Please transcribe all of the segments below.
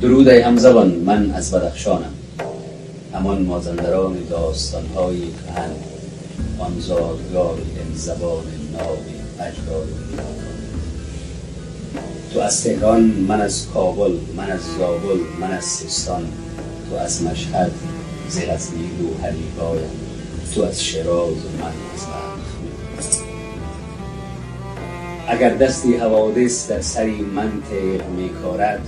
درود ای همزبان من از بدخشانم. همان مازندران داستانهای کهن آن زادگاه زبان نابی اجداد تو از تهران من از کابل من از زابل من از سیستان تو از مشهد زیر از نیلو حریبایم تو از شراز من از اگر دستی حوادث در سری منطق میکارد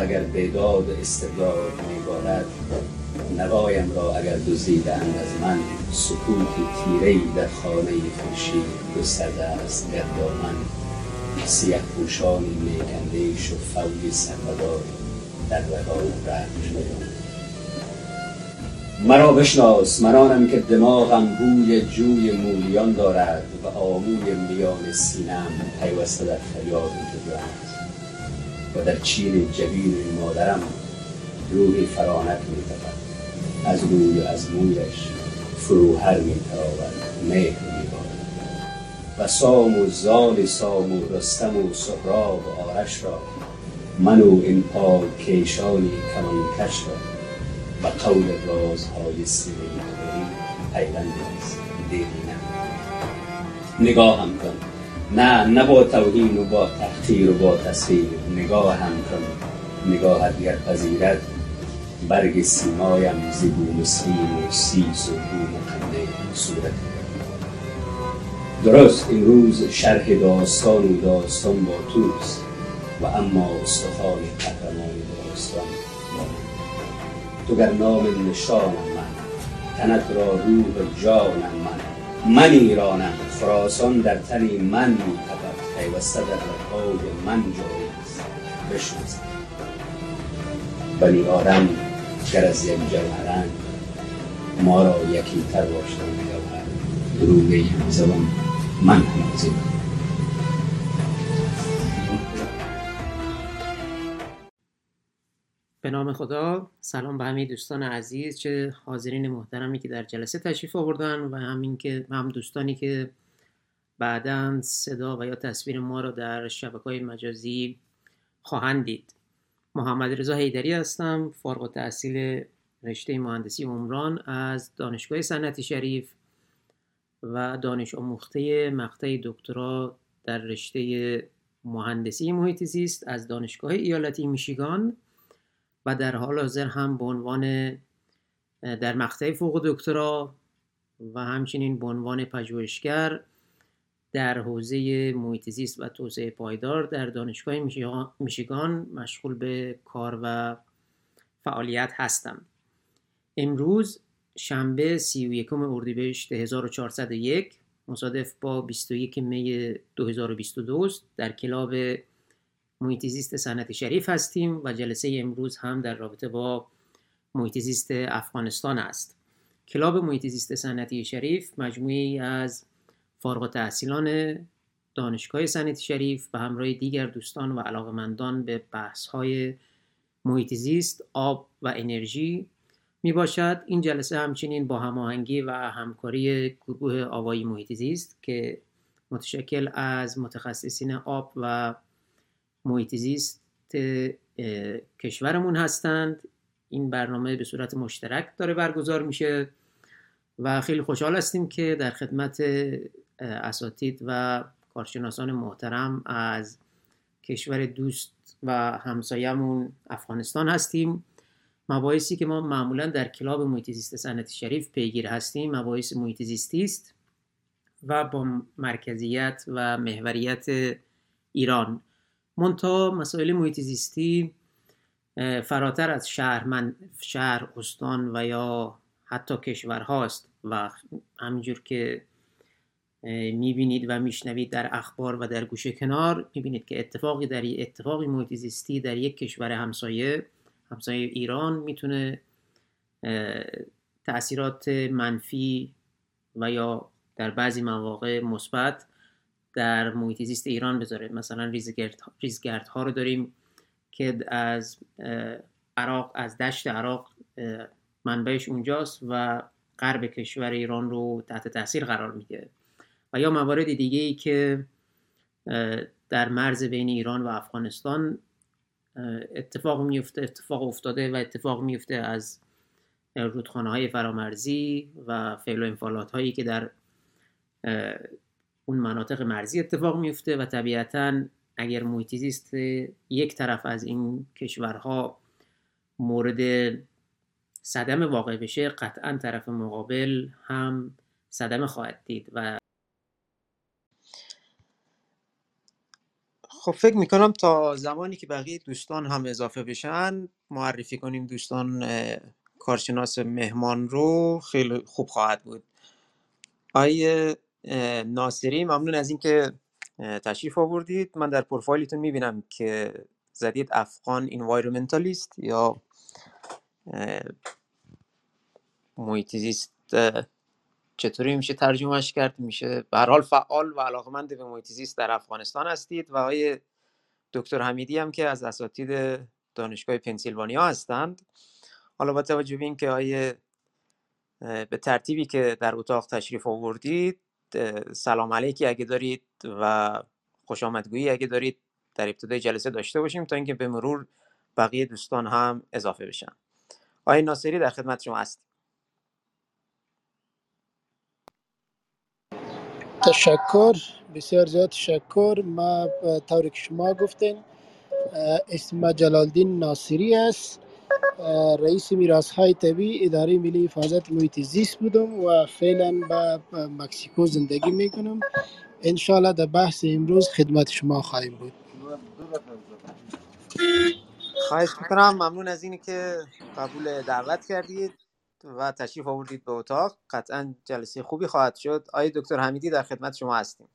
وگر بیداد استبداد میبارد نوایم را اگر دزدیدند از من سکوت تیره در خانه خورشید گسترده است گردامن سیه پوشانی میکنده و فوی سربدار در رقای رنج مرا بشناس منانم که دماغم بوی جوی مولیان دارد و آموی میان سینم پیوسته در فریاد جدرند و در چین جبین مادرم روحی فرانک می از روی و از مویش فروهر می تراود مهر می و سام و زال سام و رستم و سهراب و آرش را من و این پاک کیشانی کمان کش را و قول رازهای سیره پیوند است دیری نه نگاه هم کن. نه نه با توهین و با تحقیر و با تصویر نگاه هم کن نگاهت گر پذیرد. برگ سیمایم زبون و سیم و سیس و بوم خنده صورت درست این روز شرح داستان و داستان با توست و اما استخوان قهرمان داستان با تو گر نام نشانم من تنت را روح جانم من ایرانم خراسان در تنی من میتبد پیوسته در رکای من جاری است. بشناسم بنی آدم گر از یک جوهرند ما را یکی تر باشتن جوهر دروغ زبان من هم به نام خدا. سلام به همه دوستان عزیز. چه حاضرین محترمی که در جلسه تشریف آوردن و همین که هم دوستانی که بعدا صدا و یا تصویر ما را در شبکه های مجازی خواهند دید محمد رضا حیدری هستم فارغ تحصیل رشته مهندسی عمران از دانشگاه صنعتی شریف و دانش آموخته مقطع دکترا در رشته مهندسی محیط زیست از دانشگاه ایالتی میشیگان. و در حال حاضر هم به عنوان در مقطع فوق دکترا و همچنین به عنوان پژوهشگر در حوزه محیط زیست و توسعه پایدار در دانشگاه میشیگان مشغول به کار و فعالیت هستم. امروز شنبه 31 اردیبهشت 1401 مصادف با 21 می 2022 در کلاب محیط زیست صنعت شریف هستیم و جلسه امروز هم در رابطه با محیط زیست افغانستان است. کلاب محیط زیست صنعتی شریف مجموعی از فارغ تحصیلان دانشگاه صنعتی شریف و همراه دیگر دوستان و علاقمندان به بحث های محیط زیست، آب و انرژی می باشد این جلسه همچنین با هماهنگی و همکاری گروه آوایی محیط زیست که متشکل از متخصصین آب و محیط زیست کشورمون هستند. این برنامه به صورت مشترک داره برگزار میشه و خیلی خوشحال هستیم که در خدمت اساتید و کارشناسان محترم از کشور دوست و همسایمون افغانستان هستیم. مباحثی که ما معمولا در کلاب محیط زیست صنعتی شریف پیگیر هستیم مباحث محیط زیستی است و با مرکزیت و محوریت ایران. منتها مسائل محیط زیستی فراتر از شهر من شهر استان و یا حتی کشور هاست و همینجور که می‌بینید و میشنوید در اخبار و در گوشه کنار می‌بینید که اتفاقی در اتفاقی محیط زیستی در یک کشور همسایه همسایه ایران می‌تونه تاثیرات منفی و یا در بعضی مواقع مثبت در محیط زیست ایران بذاره. مثلا ریزگرد, ها رو داریم که از عراق از دشت عراق منبعش اونجاست و غرب کشور ایران رو تحت تاثیر قرار میده. و یا موارد دیگه ای که در مرز بین ایران و افغانستان اتفاق میفته اتفاق افتاده و اتفاق میفته از رودخانه های فرامرزی و فعل و انفالات هایی که در اون مناطق مرزی اتفاق میفته و طبیعتا اگر محیط یک طرف از این کشورها مورد صدم واقع بشه قطعا طرف مقابل هم صدمه خواهد دید و خب فکر می‌کنم تا زمانی که بقیه دوستان هم اضافه بشن معرفی کنیم دوستان کارشناس مهمان رو خیلی خوب خواهد بود. آیه ناصری ممنون از اینکه تشریف آوردید. من در پروفایلتون می‌بینم که زدید افغان انوایرمنتالیست یا محیط زیست چطوری میشه ترجمهش کرد؟ میشه به حال فعال و علاقمند به محیط زیست در افغانستان هستید و آقای دکتر حمیدی هم که از اساتید دانشگاه پنسیلوانیا هستند. حالا با توجه به اینکه آیه به ترتیبی که در اتاق تشریف آوردید سلام علیکی اگه دارید و خوش آمدگویی اگه دارید در ابتدای جلسه داشته باشیم تا اینکه به مرور بقیه دوستان هم اضافه بشن. آقای ناصری در خدمت شما هستیم. تشکر بسیار زیاد تشکر. ما طوری که شما گفتین اسم جلالدین ناصری است. رئیس میراث های طبیعی اداره ملی حفاظت محیط زیست بودم و فعلا به مکسیکو زندگی می‌کنم. انشالله در بحث امروز خدمت شما خواهیم بود. خواهش می‌کنم. ممنون از اینی که قبول دعوت کردید و تشریف آوردید به اتاق. قطعا جلسه خوبی خواهد شد. آقای دکتر حمیدی در خدمت شما هستیم.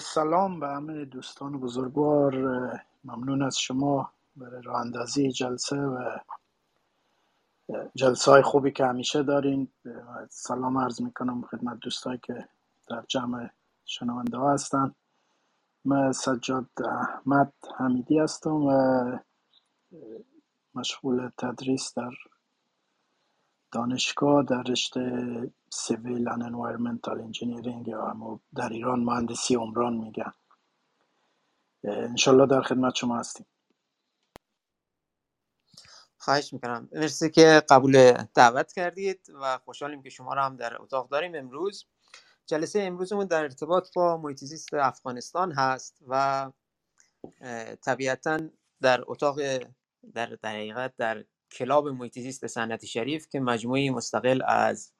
سلام به همه دوستان بزرگوار. ممنون از شما. برای راه اندازی جلسه و جلسه های خوبی که همیشه دارین. سلام عرض می‌کنم خدمت دوستایی که در جمع شنونده ها هستن. من سجاد احمد حمیدی هستم و مشغول تدریس در دانشگاه در رشته civil and environmental engineering یا در ایران مهندسی عمران میگن. انشالله در خدمت شما هستیم. خواهش می‌کنم. مرسی که قبول دعوت کردید و خوشحالیم که شما را هم در اتاق داریم امروز. جلسه امروزمون در ارتباط با محیط افغانستان هست و طبیعتا در اتاق در در در کلاب محیط زیست صنعت شریف که مجموعی مستقل از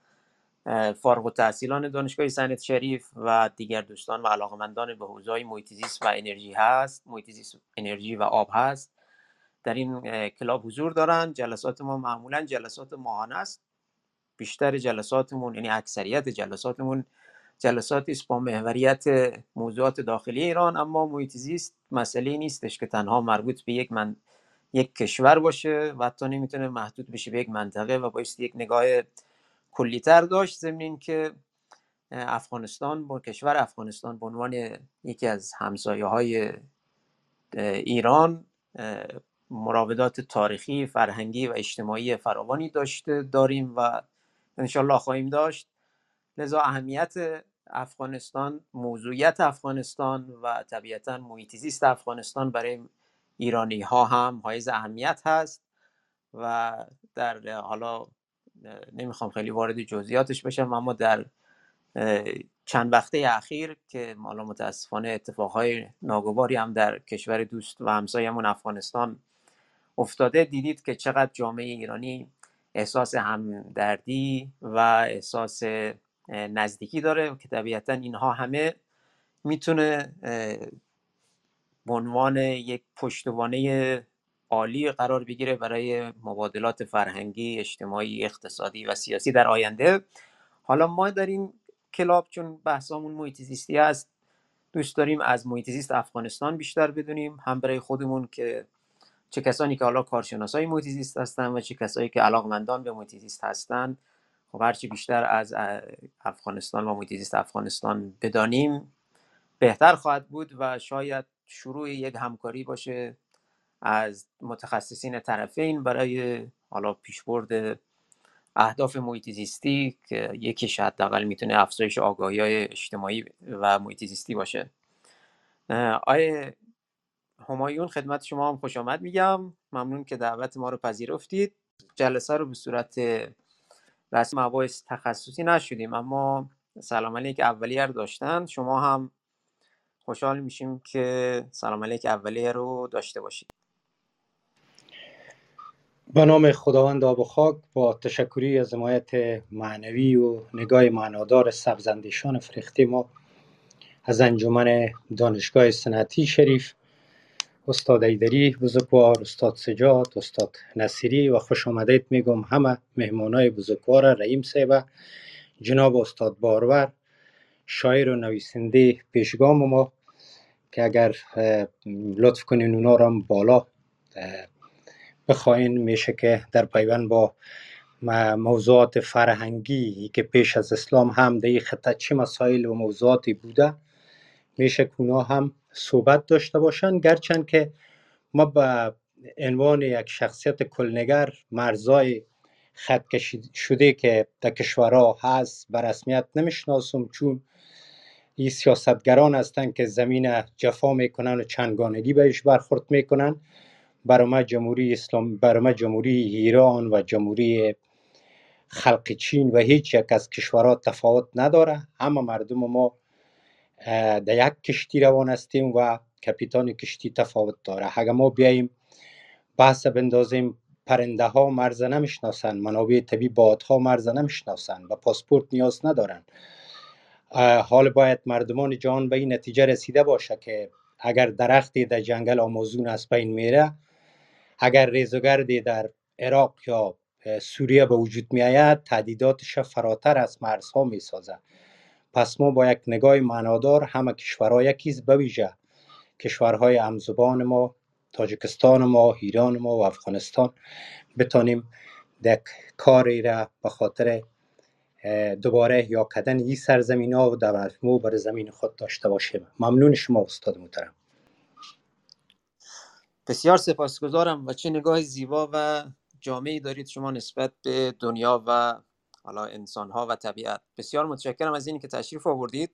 فارغ التحصیلان دانشگاه صنعت شریف و دیگر دوستان و علاقمندان به حوزه‌های محیط زیست و انرژی هست محیط زیست انرژی و آب هست. در این کلاب حضور دارن. جلسات ما معمولا جلسات ماهانه است. بیشتر جلساتمون یعنی اکثریت جلساتمون جلساتی است با محوریت موضوعات داخلی ایران اما محیط زیست مسئله نیستش که تنها مربوط به یک من یک کشور باشه و حتی نمی‌تونه محدود بشه به یک منطقه و باید یک نگاه کلیتر داشت. ضمن که افغانستان با کشور افغانستان به عنوان یکی از همسایه های ایران مراودات تاریخی، فرهنگی و اجتماعی فراوانی داشته داریم و انشالله خواهیم داشت. لذا اهمیت افغانستان موضوعیت افغانستان و طبیعتا محیط افغانستان برای ایرانی ها هم حائز اهمیت هست و در حالا نمی‌خوام خیلی وارد جزئیاتش بشم اما در چند وقته اخیر که حالا متاسفانه اتفاقهای ناگواری هم در کشور دوست و همسایمون افغانستان افتاده دیدید که چقدر جامعه ایرانی احساس همدردی و احساس نزدیکی داره که طبیعتا اینها همه می‌تونه به عنوان یک پشتوانه عالی قرار بگیره برای مبادلات فرهنگی، اجتماعی، اقتصادی و سیاسی در آینده. حالا ما در این کلاب چون بحثامون محیط زیستی است دوست داریم از محیط زیست افغانستان بیشتر بدونیم. هم برای خودمون که چه کسانی که حالا کارشناسای محیط زیست هستن و چه کسانی که علاقمندان به محیط زیست هستن. خب هرچی بیشتر از افغانستان و محیط زیست افغانستان بدانیم بهتر خواهد بود و شاید شروع یک همکاری باشه از متخصصین طرفین برای حالا پیشبرد اهداف محیط که یکیش حداقل می‌تونه افزایش آگاهی های اجتماعی و محیط باشه. آیه همایون خدمت شما هم خوش آمد میگم. ممنون که دعوت ما رو پذیرفتید. جلسه رو به صورت رسم مباحث تخصصی نشدیم اما سلام علیک اولیه رو داشتن. شما هم خوشحال میشیم که سلام علیک اولیه رو داشته باشید. به نام خداوند آب و خاک با تشکری از حمایت معنوی و نگاه معنادار سبزندشان فرخته ما از انجمن دانشگاه صنعتی شریف استاد ایدری بزرگوار استاد سجاد استاد نصیری و خوش آمدید میگم همه مهمانای بزرگوار رحیم صاحب جناب استاد بارور شاعر و نویسنده پیشگام ما که اگر لطف کنین اونا را بالا بخواین میشه که در پیوند با موضوعات فرهنگی که پیش از اسلام هم در خطه چه مسائل و موضوعاتی بوده میشه که هم صحبت داشته باشن گرچند که ما به عنوان یک شخصیت کلنگر مرزای خط شده که در کشورها هست به رسمیت نمی‌شناسم چون این سیاستگران هستند که زمین جفا می‌کنن و چنگانگی بهش برخورد می‌کنن برای جمهوری اسلام برای جمهوری ایران و جمهوری خلق چین و هیچ یک از کشورها تفاوت نداره. همه مردم ما در یک کشتی روان هستیم و کپیتان کشتی تفاوت داره. اگر ما بیاییم بحث بندازیم پرنده ها مرز نمی‌شناسن. منابع طبی بادها مرز نمی‌شناسن. و پاسپورت نیاز ندارن. حال باید مردمان جان به این نتیجه رسیده باشه که اگر درختی در جنگل آمازون از بین میره اگر ریزوگردی در عراق یا سوریه به وجود می آید تهدیداتش فراتر از مرزها می سازه پس ما با یک نگاه معنادار همه کشورها یکیز بویژه. کشورهای همزبان ما تاجکستان ما ایران ما و افغانستان بتانیم یک کاری را به خاطر دوباره یا کدن این سرزمین ها و در بر زمین خود داشته باشیم. ممنون شما استاد محترم. بسیار سپاسگزارم و چه نگاه زیبا و جامعی دارید شما نسبت به دنیا و حالا انسان ها و طبیعت. بسیار متشکرم از این که تشریف آوردید.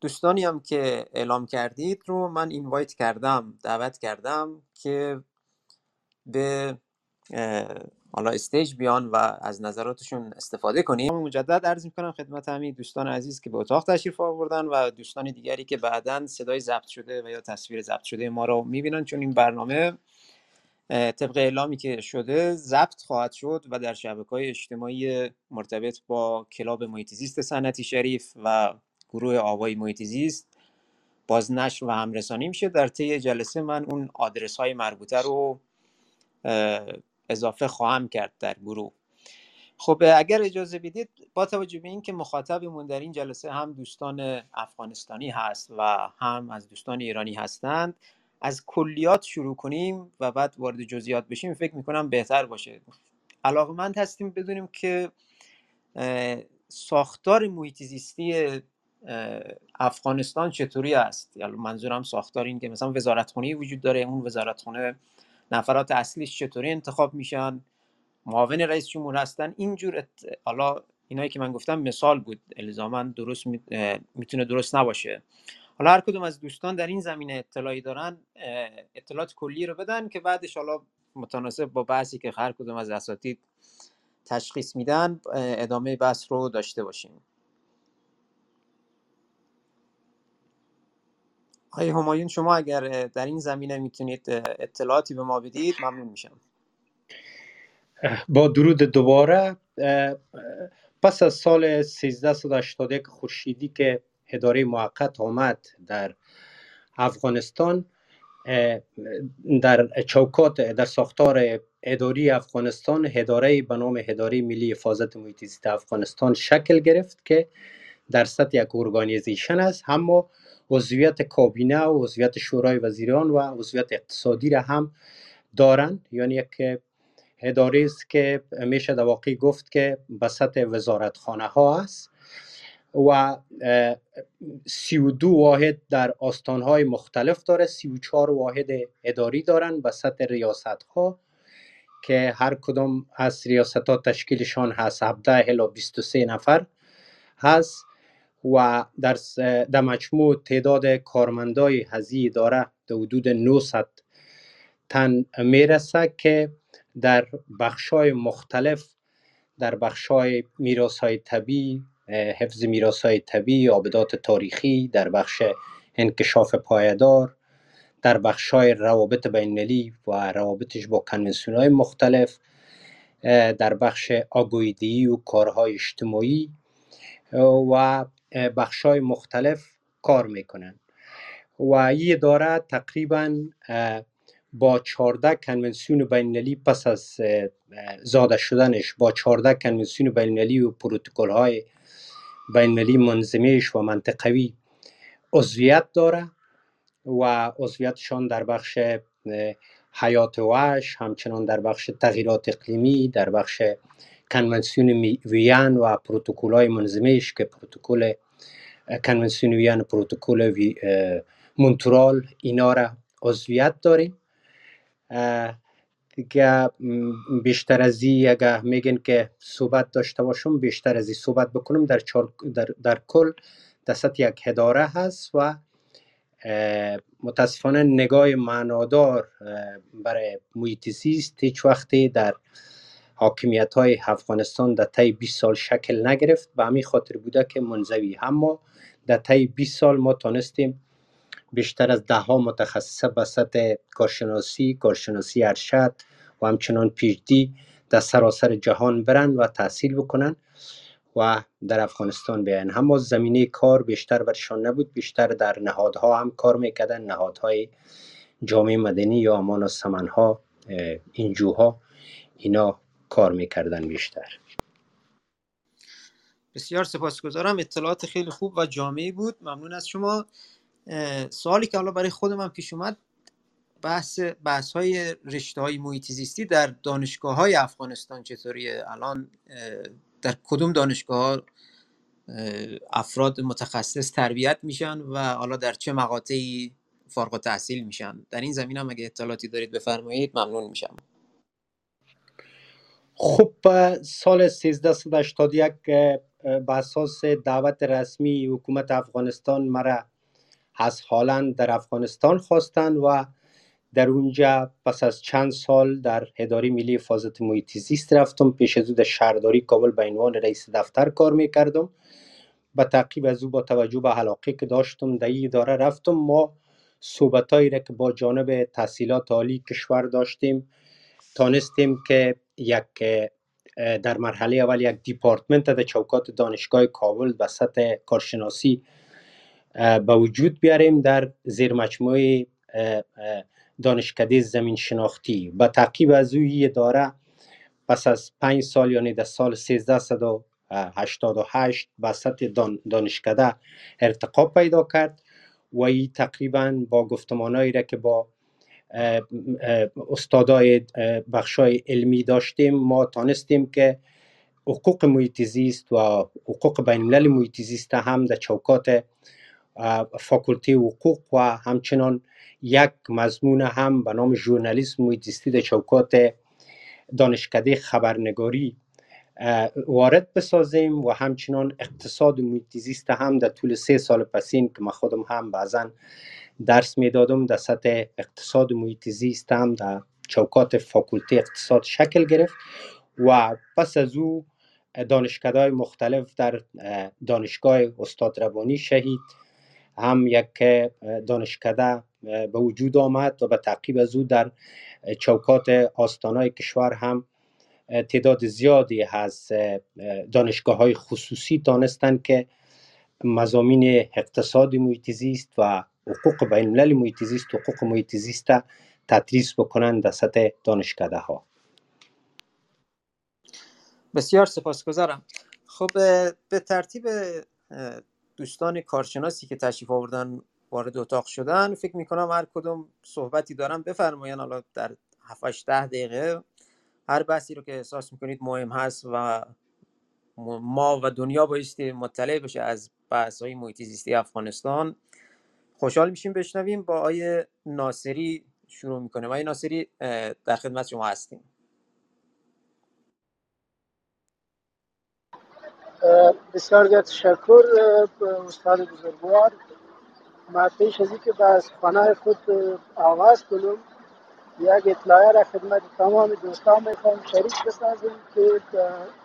دوستانی هم که اعلام کردید رو من invite کردم دعوت کردم که به حالا stage بیان و از نظراتشون استفاده کنیم. مجدد عرض می‌کنم خدمت همین دوستان عزیز که به اتاق تشریف آوردن و دوستان دیگری که بعدا صدای ضبط شده و یا تصویر ضبط شده ما رو می‌بینن. چون این برنامه طبق اعلامی که شده ضبط خواهد شد و در شبکه های اجتماعی مرتبط با کلاب محیط سنتی شریف و گروه آوای محیط زیست بازنشر و همرسانی میشه. در طی جلسه من اون آدرس های مربوطه رو اضافه خواهم کرد در گروه. خب اگر اجازه بدید با توجه به اینکه مخاطبمون در این جلسه هم دوستان افغانستانی هست و هم از دوستان ایرانی هستند از کلیات شروع کنیم و بعد وارد جزئیات بشیم فکر می‌کنم بهتر باشه. علاقمند هستیم بدونیم که ساختار محیط زیستی افغانستان چطوری است؟ یعنی منظورم ساختار این که مثلا وزارتخونه وجود داره اون وزارتخونه نفرات اصلیش چطوری انتخاب میشن معاون رئیس جمهور هستن اینجور حالا اینایی که من گفتم مثال بود الزاما درست می‌تونه درست نباشه. حالا هر کدوم از دوستان در این زمینه اطلاعی دارن اطلاعات کلی رو بدن که بعدش حالا متناسب با بحثی که هر کدوم از اساتید تشخیص میدن ادامه بحث رو داشته باشیم. آقای همایون شما اگر در این زمینه می‌تونید اطلاعاتی به ما بدید ممنون میشم. با درود دوباره پس از سال 1381 خورشیدی که اداره موقت آمد در افغانستان در چوکات در ساختار اداری افغانستان اداره به نام اداره ملی حفاظت محیط زیست افغانستان شکل گرفت که در سطح یک ارگانیزیشن است. اما عضویت کابینه و عضویت شورای وزیران و عضویت اقتصادی را هم دارند. یعنی یک اداره است که میشه در واقع گفت که به سطح وزارتخانه ها است. و سی و دو واحد در آستان های مختلف داره سی و چهار واحد اداری دارن به سطح ریاست ها که هر کدام از ریاست ها تشکیلشان هست. 17 الی 23 نفر هست و در, در مجموع تعداد کارمندای هزی داره در حدود 900 تن می‌رسه که در بخشای مختلف در بخشای میراث های طبیعی حفظ میراث های طبیعی آبدات تاریخی در بخش انکشاف پایدار در بخشای روابط بین‌المللی و روابطش با کنونسیون های مختلف در بخش آگویدی و کارهای اجتماعی و بخشای مختلف کار می‌کنن. و این اداره تقریبا با 14 کنونسیون بین‌المللی پس از زاده شدنش با 14 کنونسیون بین‌المللی و پروتکل های بین‌المللی منظمش و منطقوی عضویت داره و عضویتشان در بخش حیات وحش همچنان در بخش تغییرات اقلیمی در بخش کنونسیون وین و پروتکل های منظمش که پروتکل کنونسیون وین پروتکل مونترال اینا را عضویت داریم. دیگه بیشتر از این اگه میگن که صحبت داشته باشم بیشتر از این صحبت بکنم در, در, در کل دست یک هداره هست و متاسفانه نگاه معنادار برای محیط زیست هیچ وقتی در حاکمیت های افغانستان در طی 20 سال شکل نگرفت. به همین خاطر بوده که منزوی. اما در طی 20 سال ما تانستیم بیشتر از ده ها متخصصه به سطح کارشناسی کارشناسی ارشد و همچنان پیشدی در سراسر جهان برن و تحصیل بکنن و در افغانستان بیاین. اما زمینه کار بیشتر برشان نبود. بیشتر در نهادها هم کار می‌کردن. نهادهای جامعه مدنی یا امان و سمنها اینجوها اینا کار می‌کردن بیشتر. بسیار سپاسگزارم. اطلاعات خیلی خوب و جامعی بود. ممنون از شما. سوالی که حالا برای خود من پیش اومد بحث بحث های رشته های محیط زیستی در دانشگاه های افغانستان چطوریه؟ الان در کدوم دانشگاه افراد متخصص تربیت میشن و حالا در چه مقاطعی فارغ تحصیل میشن؟ در این زمین هم اگه اطلاعاتی دارید بفرمایید ممنون میشم. خب سال 1381 به اساس دعوت رسمی حکومت افغانستان مرا از هالند در افغانستان خواستند و در اونجا پس از چند سال در اداره ملی حفاظت محیط زیست رفتم. پیش از او در شهرداری کابل به عنوان رئیس دفتر کار می‌کردم. به تعقیب از او با توجه به علاقه که داشتم در این اداره رفتم. ما صحبتهایی را که با جانب تحصیلات عالی کشور داشتیم تانستیم که یک در مرحله اول یک دیپارتمنت در چوکات دانشگاه کابل به سطح کارشناسی به وجود بیاریم. در زیر مجموعه دانشکده زمین شناختی با تعقیب از اوی اداره پس از پنج سال یعنی در سال 1388 به سطح دانشکده ارتقا پیدا کرد و ای تقریبا با گفتمانایی را که با استادای بخشای علمی داشتیم ما تانستیم که حقوق محیط زیست و حقوق بین الملل محیط زیست هم در چوکات فاکولته حقوق و همچنان یک مضمون هم به نام ژورنالیسم محیط در چوکات دانشکده خبرنگاری وارد بسازیم و همچنان اقتصاد محیط هم در طول سه سال پسین که من خودم هم بعضا درس می‌دادم در سطح اقتصاد محیط زیست هم در چوکات فاکولته اقتصاد شکل گرفت و پس از او دانشکده مختلف در دانشگاه استاد ربانی شهید هم یک دانشکده به وجود آمد و به تعقیب از او در چوکات آستانای کشور هم تعداد زیادی از دانشگاه های خصوصی دانستند که مزامین اقتصاد محیط زیست و حقوق بین الملل محیط زیست و حقوق محیط زیست تدریس بکنند در سطح دانشکده ها بسیار سپاسگزارم. خب به ترتیب دوستان کارشناسی که تشریف آوردن وارد اتاق شدن فکر می‌کنم هر کدوم صحبتی دارم بفرمایین. حالا در 7 ده دقیقه هر بحثی رو که احساس می‌کنید مهم هست و ما و دنیا بایستی مطلع بشه از بحث های محیط زیستی افغانستان. خوشحال میشیم بشنویم. با آیه ناصری شروع می‌کنیم. آیه ناصری در خدمت شما هستیم. بسیار زیاد تشکر استاد بزرگوار. ما پیش از اینکه به از خانه خود آغاز کنم یک اطلاعه را خدمت تمام دوستان می‌خوام شریک بسازیم که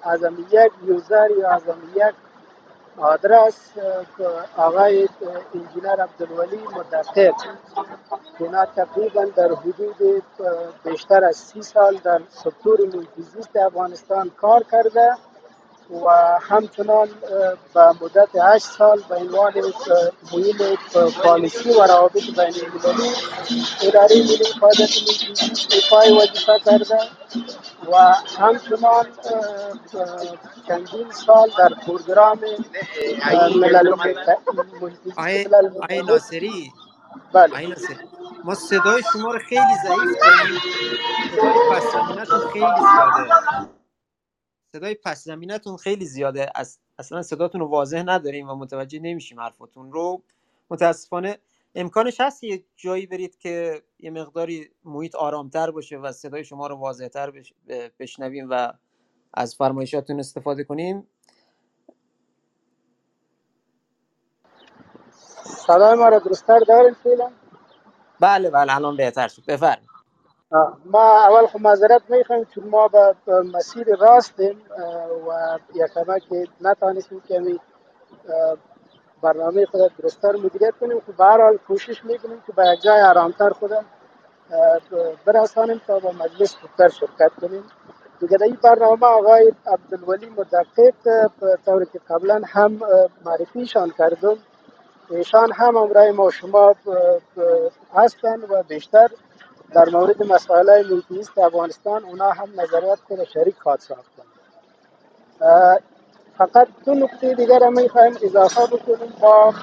از یک user یا از یک آدرس آقای انجینیر عبدالولی مدقق اینا تقریبا در حدود بیشتر از سی سال در سکتور محیط افغانستان کار کرده. و همچنان به مدت هشت سال به عنوان معین policy و روابط بین المللی اداره ملی حفاظت محیط ایفای وظیفه کرده و همچنان چندین سال در پروگرام ملل آقای ناصری بله. ما صدای شما رو خیلی ضعیف داریم صدای خیلی زیاده. صدای پس زمینتون خیلی زیاده. اصلا صداتون رو واضح نداریم و متوجه نمیشیم حرفاتون رو. متاسفانه امکانش هست یه جایی برید که یه مقداری محیط آرامتر باشه و صدای شما رو واضحتر بشنویم و از فرمایشاتون استفاده کنیم. صدای ما رو درستر داریم فیلم بله بله الان بهتر شد. بفرمایید. ما اول خب معذرت می‌خوایم چون ما به مسیر راستیم و یک که نتانستیم که برنامه خود درستر مدیریت کنیم. که به حال کوشش می‌کنیم که به یک جای آرامتر خود برسانیم تا به مجلس بودتر شرکت کنیم. دیگه این برنامه آقای عبدالولی مدقق طوری که قبلا هم معرفیشان کردم ایشان هم امرای ما شما هستند و بیشتر در مورد مسائل محیط افغانستان اونا هم نظریات خود شریک خواهد ساختن فقط دو نکته دیگر هم می‌خوایم اضافه بکنیم با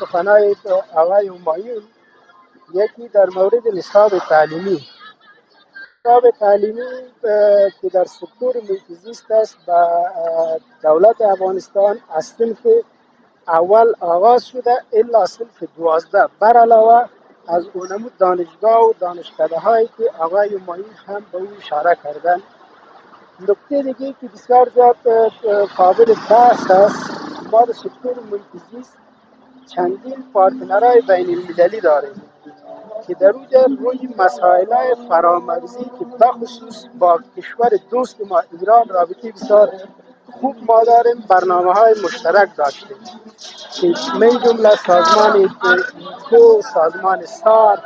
سخنای آقای همایون یکی در مورد نصاب تعلیمی. نصاب تعلیمی که در سکتور محیط است و دولت افغانستان از اول آغاز شده الا صنف دوازده. بر علاوه از اونمو دانشگاه و دانشکده هایی که آقای مایی هم به او اشاره کردن. نکته دیگه که بسیار زیاد قابل بحث است ما در سکتور محیط چندین پارتنرهای بین المللی داریم که در اوجه روی مسائل فرامرزی که بخصوص با کشور دوست ما ایران رابطه بسیار خوب ما داریم برنامه های مشترک داشتیم. که من جمله سازمان کو سازمان سار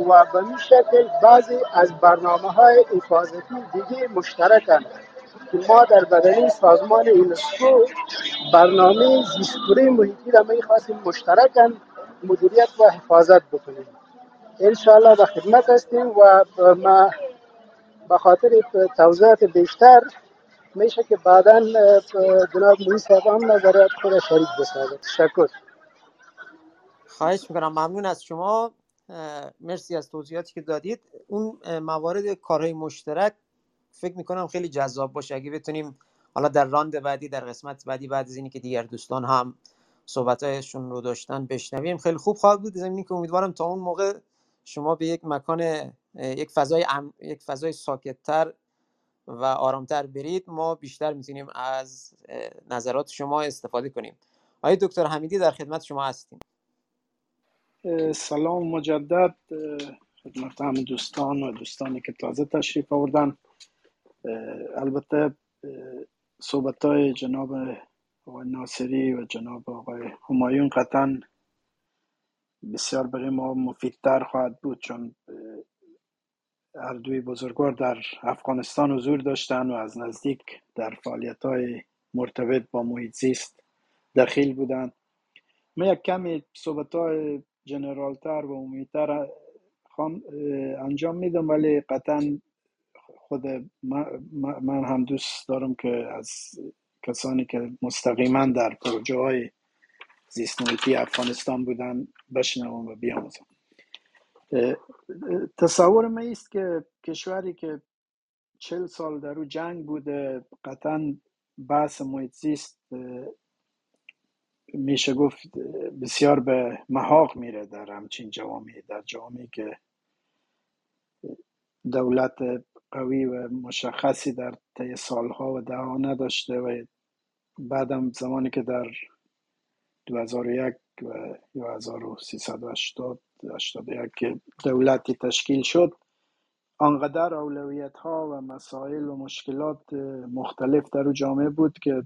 و به این شکل بعضی از برنامه های حفاظتی دیگه مشترکن. که ما در بدنی سازمان یونسکو برنامه زیستگوری محیطی را می خواستیم مدیریت و حفاظت بکنیم. انشاءالله به خدمت هستیم و ما به خاطر توضیحات بیشتر میشه که بعدا جناب موی صاحب هم نظرات خود شریک بسازد. تشکر خواهش می‌کنم. ممنون از شما. مرسی از توضیحاتی که دادید. اون موارد کارهای مشترک فکر می‌کنم خیلی جذاب باشه. اگه بتونیم حالا در راند بعدی در قسمت بعدی بعد از اینی که دیگر دوستان هم صحبتهایشون رو داشتن بشنویم. خیلی خوب خواهد بود. زمینی که امیدوارم تا اون موقع شما به یک مکان یک فضای یک فضای ساکتتر و آرامتر برید ما بیشتر می‌تونیم از نظرات شما استفاده کنیم. آقای دکتر حمیدی در خدمت شما هستیم. سلام مجدد. خدمت همه دوستان و دوستانی که تازه تشریف آوردن. البته صحبت های جناب آقای ناصری و جناب آقای همایون قطعا بسیار برای ما مفیدتر خواهد بود چون هر دوی بزرگوار در افغانستان حضور داشتن و از نزدیک در فعالیت های مرتبط با محیط زیست دخیل بودند من یک کمی صحبت های جنرالتر و عمومیتر انجام میدم ولی قطعا خود من هم دوست دارم که از کسانی که مستقیما در پروژه های زیست محیطی افغانستان بودن بشنوم و بیاموزم. تصور ما است که کشوری که چل سال در او جنگ بوده قطعا بحث محیط زیست میشه گفت بسیار به محاق میره در همچین جوامعی. در جوامعی که دولت قوی و مشخصی در طی سالها و دهها نداشته و بعدم زمانی که در 2001 و 1380 81 که دولتی تشکیل شد آنقدر اولویت ها و مسائل و مشکلات مختلف در جامعه بود که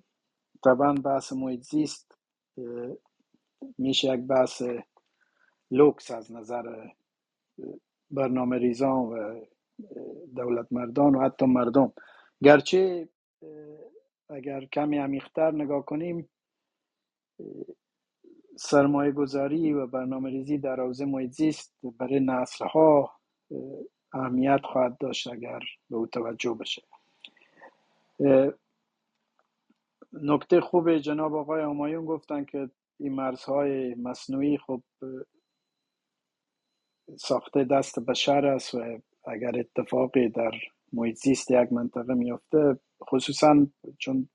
طبعا بحث محیط زیست میشه یک بحث لوکس از نظر برنامه ریزان و دولت مردان و حتی مردم. گرچه اگر کمی عمیقتر نگاه کنیم سرمایه گذاری و برنامه ریزی در حوزه محیط زیست برای نسل ها اهمیت خواهد داشت اگر به او توجه بشه. نکته خوب جناب آقای همایون گفتن که این مرزهای مصنوعی خب ساخته دست بشر است و اگر اتفاقی در محیط زیست یک منطقه میفته خصوصا چون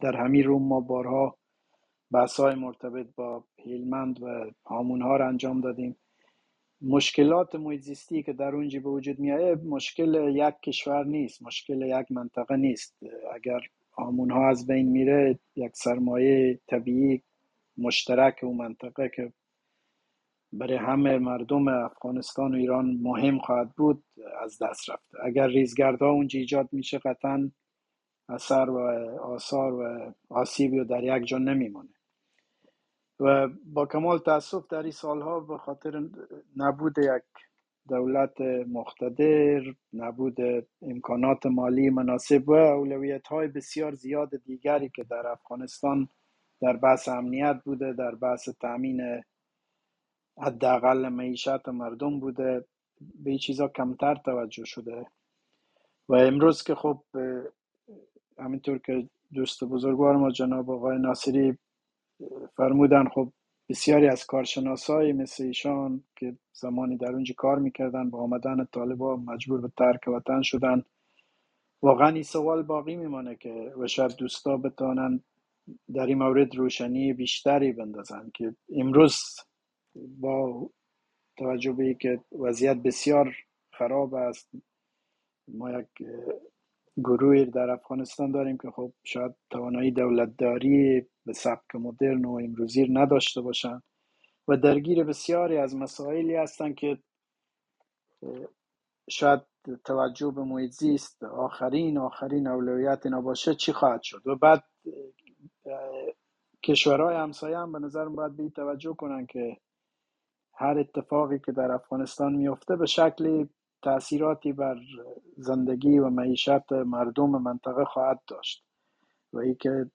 در همین روم ما بارها بحث های مرتبط با هیلمند و هامون ها را انجام دادیم. مشکلات محیط که در اونجا به وجود میایه مشکل یک کشور نیست مشکل یک منطقه نیست. اگر هامون ها از بین میره یک سرمایه طبیعی مشترک اون منطقه که برای همه مردم افغانستان و ایران مهم خواهد بود از دست رفته. اگر ریزگردها اونجا ایجاد میشه قطعا اثر و آثار و آسیبی در یک جا نمیمونه. و با کمال تاسف در این سالها به خاطر نبود یک دولت مقتدر نبود امکانات مالی مناسب و اولویت های بسیار زیاد دیگری که در افغانستان در بحث امنیت بوده در بحث تامین حداقل معیشت مردم بوده به این چیزا کمتر توجه شده. و امروز که خب همینطور که دوست بزرگوار ما جناب آقای ناصری فرمودن خب بسیاری از کارشناسایی مثل ایشان که زمانی در اونجا کار می‌کردن با آمدن طالبا مجبور به ترک وطن شدن واقعا این سوال باقی میمانه که و شاید دوستا بتانن در این مورد روشنی بیشتری بندازن که امروز با توجه به که وضعیت بسیار خراب است ما یک گروهی در افغانستان داریم که خب شاید توانایی دولتداری به سبک مدرن و امروزی نداشته باشند و درگیر بسیاری از مسائلی هستند که شاید توجه به محیط آخرین آخرین اولویت اینا باشه چی خواهد شد؟ و بعد کشورهای همسایه هم به نظر باید به توجه کنن که هر اتفاقی که در افغانستان میفته به شکلی تاثیراتی بر زندگی و معیشت مردم منطقه خواهد داشت و ای که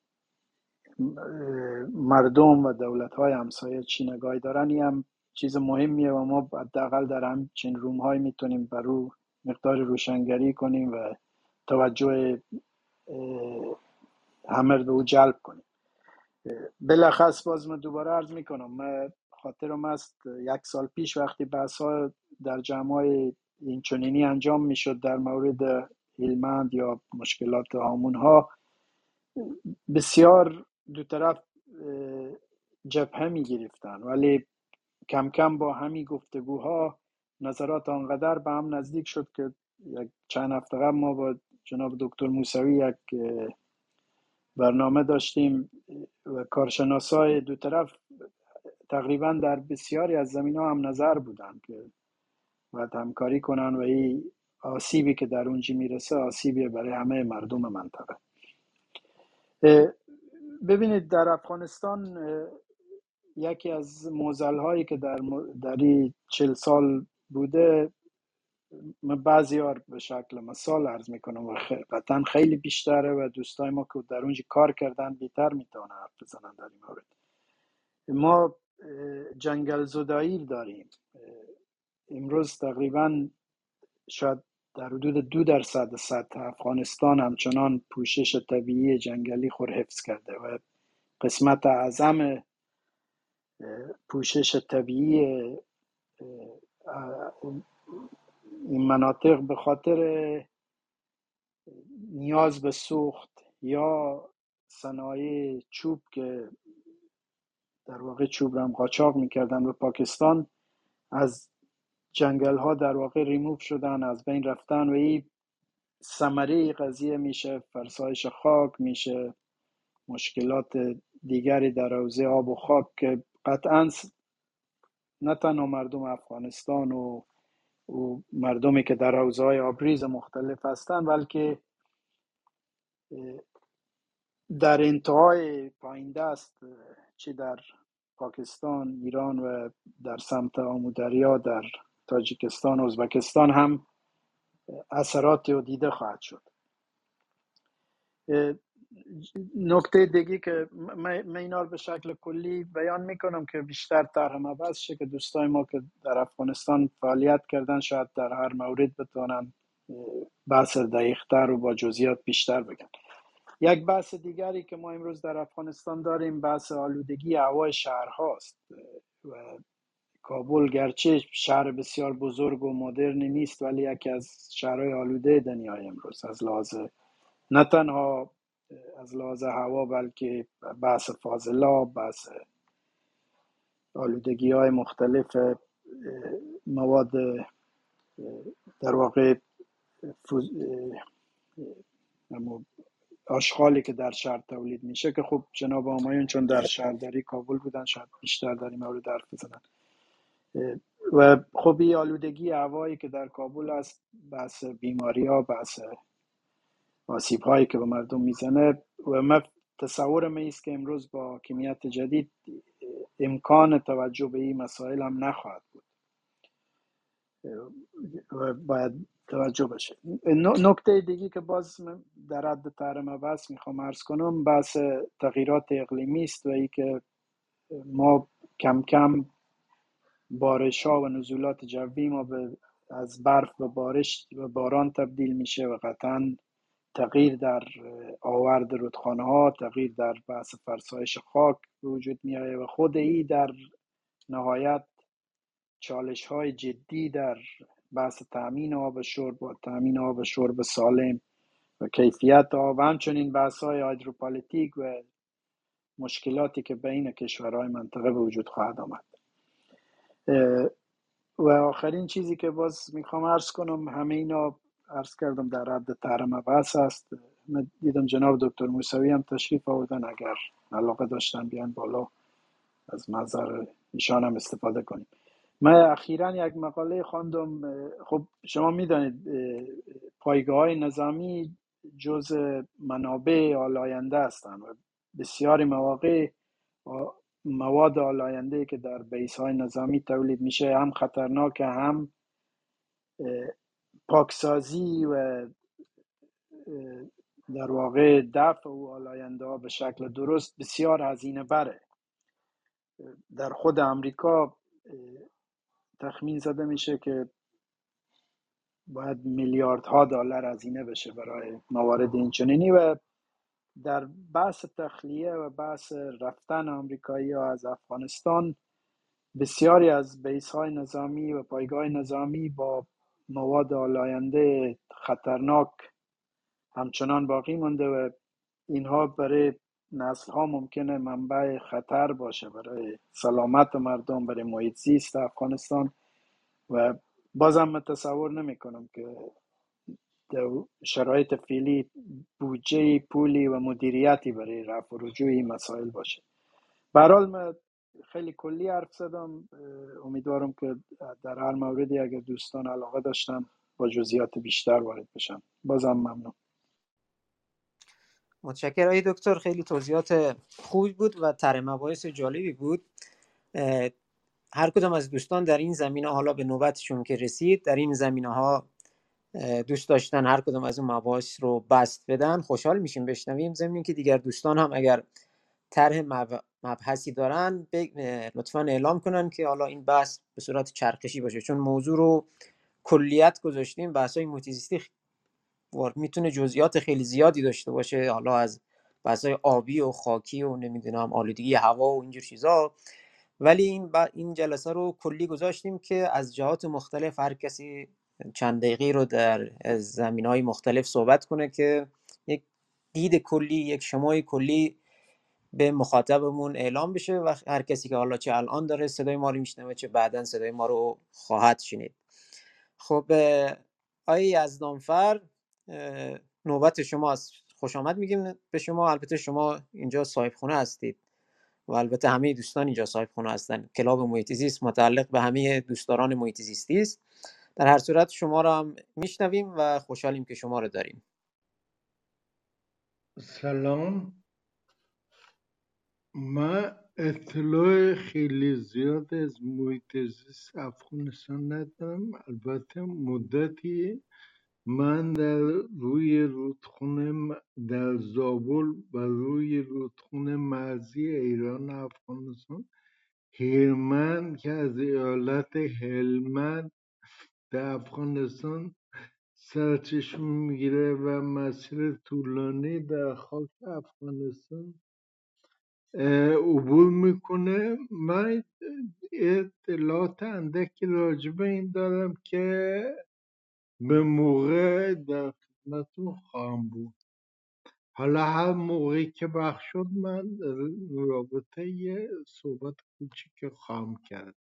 مردم و دولت های همسایه چی نگاهی دارن هم چیز مهمیه و ما حداقل در همچین روم های می‌تونیم بر رو مقدار روشنگری کنیم و توجه همه به او جلب کنیم. بلخص باز من دوباره عرض می‌کنم من خاطرم است یک سال پیش وقتی بحث ها در جمع این چنینی انجام می‌شد در مورد هیلمند یا مشکلات آمون ها بسیار دو طرف جبهه می گرفتن ولی کم کم با همین گفتگوها نظرات آنقدر به هم نزدیک شد که یک چند هفته قبل ما با جناب دکتر موسوی یک برنامه داشتیم و کارشناسای دو طرف تقریبا در بسیاری از زمین ها هم نظر بودن که باید همکاری کنن و این آسیبی که در اونجا می‌رسه آسیبی برای همه مردم منطقه. ببینید در افغانستان یکی از موزل هایی که در, در این چل سال بوده من بعضی به شکل مثال عرض می‌کنم و قطعا خیلی بیشتره و دوستای ما که در اونجا کار کردن بیتر می‌تونه حرف بزنن در این مورد. ما جنگل زدایی داریم. امروز تقریبا شاید در حدود دو درصد سطح افغانستان همچنان پوشش طبیعی جنگلی خور حفظ کرده و قسمت اعظم پوشش طبیعی این مناطق به خاطر نیاز به سوخت یا صنایع چوب که در واقع چوب را هم قاچاق می‌کردن به پاکستان از جنگل ها در واقع ریموف شدن از بین رفتن و این ثمره قضیه میشه فرسایش خاک میشه مشکلات دیگری در حوزه آب و خاک که قطعا نه تنها مردم افغانستان و و مردمی که در حوزه آبریز مختلف هستند بلکه در انتهای پایین دست چه در پاکستان ایران و در سمت آمودریا در تاجیکستان و ازبکستان هم اثرات و دیده خواهد شد. نکته دیگه که من اینا رو به شکل کلی بیان می‌کنم که بیشتر طرح مبحث شه که دوستای ما که در افغانستان فعالیت کردن شاید در هر مورد بتونن بحث دقیقتر و با جزئیات بیشتر بگن. یک بحث دیگری که ما امروز در افغانستان داریم بحث آلودگی هوای شهرهاست و کابل گرچه شهر بسیار بزرگ و مدرنی نیست ولی یکی از شهرهای آلوده دنیا امروز از لحاظ نه تنها از لحاظ هوا بلکه بحث فاضلا بحث آلودگی های مختلف مواد در واقع آشغالی که در شهر تولید میشه که خب جناب آمایون چون در شهرداری کابل بودن شاید بیشتر در این مورد حرف بزنن. و خب این آلودگی هوایی که در کابل است بحث بیماری ها بحث آسیب هایی که به مردم می‌زنه و من تصورم است که امروز با کمیت جدید امکان توجه به این مسائل هم نخواهد بود. و باید توجه بشه. نکته دیگی که باز در حد تحرم بحث می‌خوام عرض کنم بحث تغییرات اقلیمی است و ای که ما کم کم بارش ها و نزولات جوی ما به از برف و بارش و باران تبدیل میشه و قطعا تغییر در آورد رودخانه ها تغییر در بحث فرسایش خاک وجود میآید و خود ای در نهایت چالش های جدی در بحث تامین آب شرب و تامین آب شرب سالم و کیفیت آب و همچنین بحث های هایدروپالیتیک و مشکلاتی که بین کشورهای منطقه به وجود خواهد آمد. و آخرین چیزی که باز می‌خوام ارز کنم همه اینا ارز کردم در حد تحرم بحث است. من دیدم جناب دکتر موسوی هم تشریف آوردن اگر علاقه داشتن بیان بالا از منظر ایشان هم استفاده کنیم. من اخیرا یک مقاله خواندم. خب شما می‌دانید پایگاه های نظامی جز منابع آلاینده هستند و بسیاری مواقع مواد آلاینده که در بیس های نظامی تولید میشه هم خطرناک هم پاکسازی و در واقع دفع و آلاینده ها به شکل درست بسیار هزینه بره. در خود امریکا تخمین زده میشه که باید میلیاردها دلار هزینه بشه برای موارد اینچنینی و در بحث تخلیه و بحث رفتن آمریکایی ها از افغانستان بسیاری از بیس های نظامی و پایگاه نظامی با مواد آلاینده خطرناک همچنان باقی مونده و اینها برای نسل ها ممکنه منبع خطر باشه برای سلامت مردم برای محیط زیست افغانستان. و بازم من تصور نمی کنم که شرایط فعلی بودجه پولی و مدیریتی برای رفع و رجوع این مسائل باشه. برحال من خیلی کلی حرف زدم. امیدوارم که در هر موردی اگر دوستان علاقه داشتن با جزئیات بیشتر وارد بشم. بازم ممنون. متشکر ای دکتر خیلی توضیحات خوبی بود و تر مباحث جالبی بود. هر کدام از دوستان در این زمینه حالا به نوبتشون که رسید در این زمینه ها دوست داشتن هر کدام از اون مباحث رو بست بدن خوشحال میشیم بشنویم. زمین که دیگر دوستان هم اگر طرح مبحثی دارن لطفا اعلام کنن که حالا این بحث به صورت چرخشی باشه. چون موضوع رو کلیت گذاشتیم بحث های موتیزیستی می‌تونه جزئیات خیلی زیادی داشته باشه. حالا از بحث های آبی و خاکی و نمی‌دونم آلودگی هوا و اینجور چیزا. ولی این این جلسه رو کلی گذاشتیم که از جهات مختلف هر کسی چند دقیقه رو در زمین های مختلف صحبت کنه که یک دید کلی یک شمای کلی به مخاطبمون اعلام بشه و هر کسی که حالا چه الان داره صدای ما رو میشنوه چه بعدا صدای ما رو خواهد شنید. خب آیه یزدانفر نوبت شما از خوش آمد میگیم به شما. البته شما اینجا صاحب خونه هستید و البته همه دوستان اینجا صاحب خونه هستن. کلاب محیط متعلق به همه دوستداران محیط است. در هر صورت شما را هم میشنویم و خوشحالیم که شما رو داریم. سلام. من اطلاع خیلی زیاد از محیط زیست افغانستان ندارم. البته مدتی من در روی رودخونه در زابل و روی رودخونه مرزی ایران افغانستان هیرمند که از ایالت هلمند در افغانستان سرچشمه می‌گیره و مسیر طولانی در خاک افغانستان عبور می‌کنه. من اطلاعات اندکی راجبه این دارم که به موقع در خدمتون خواهم بود. حالا هر موقعی که وقت شد من رابطه یه صحبت کوچیک خواهم کرد.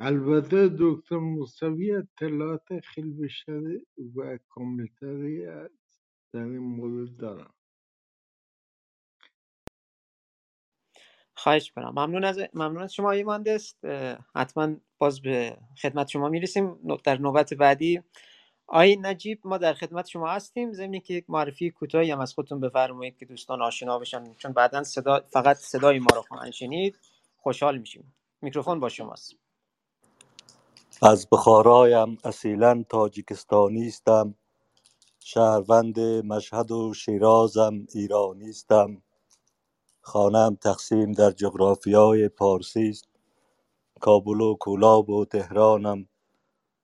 البته دکتر موسوی اطلاعات خیلی بیشتری و کاملتری در این مورد دارم. خواهش برم ممنون از ممنون از شما ای مهندس اه، حتما باز به خدمت شما می‌رسیم. در نوبت بعدی آقای نجیب ما در خدمت شما هستیم. ضمن که یک معرفی کوتاهی هم از خودتون بفرمایید که دوستان آشنا بشن. چون بعدا صدا فقط صدای ما رو خواهند شنید خوشحال میشیم. میکروفون با شماست. از بخارایم اصیلا تاجیکستانیستم. شهروند مشهد و شیرازم ایرانیستم. خانم تقسیم در جغرافیای پارسی است. کابل و کولاب و تهرانم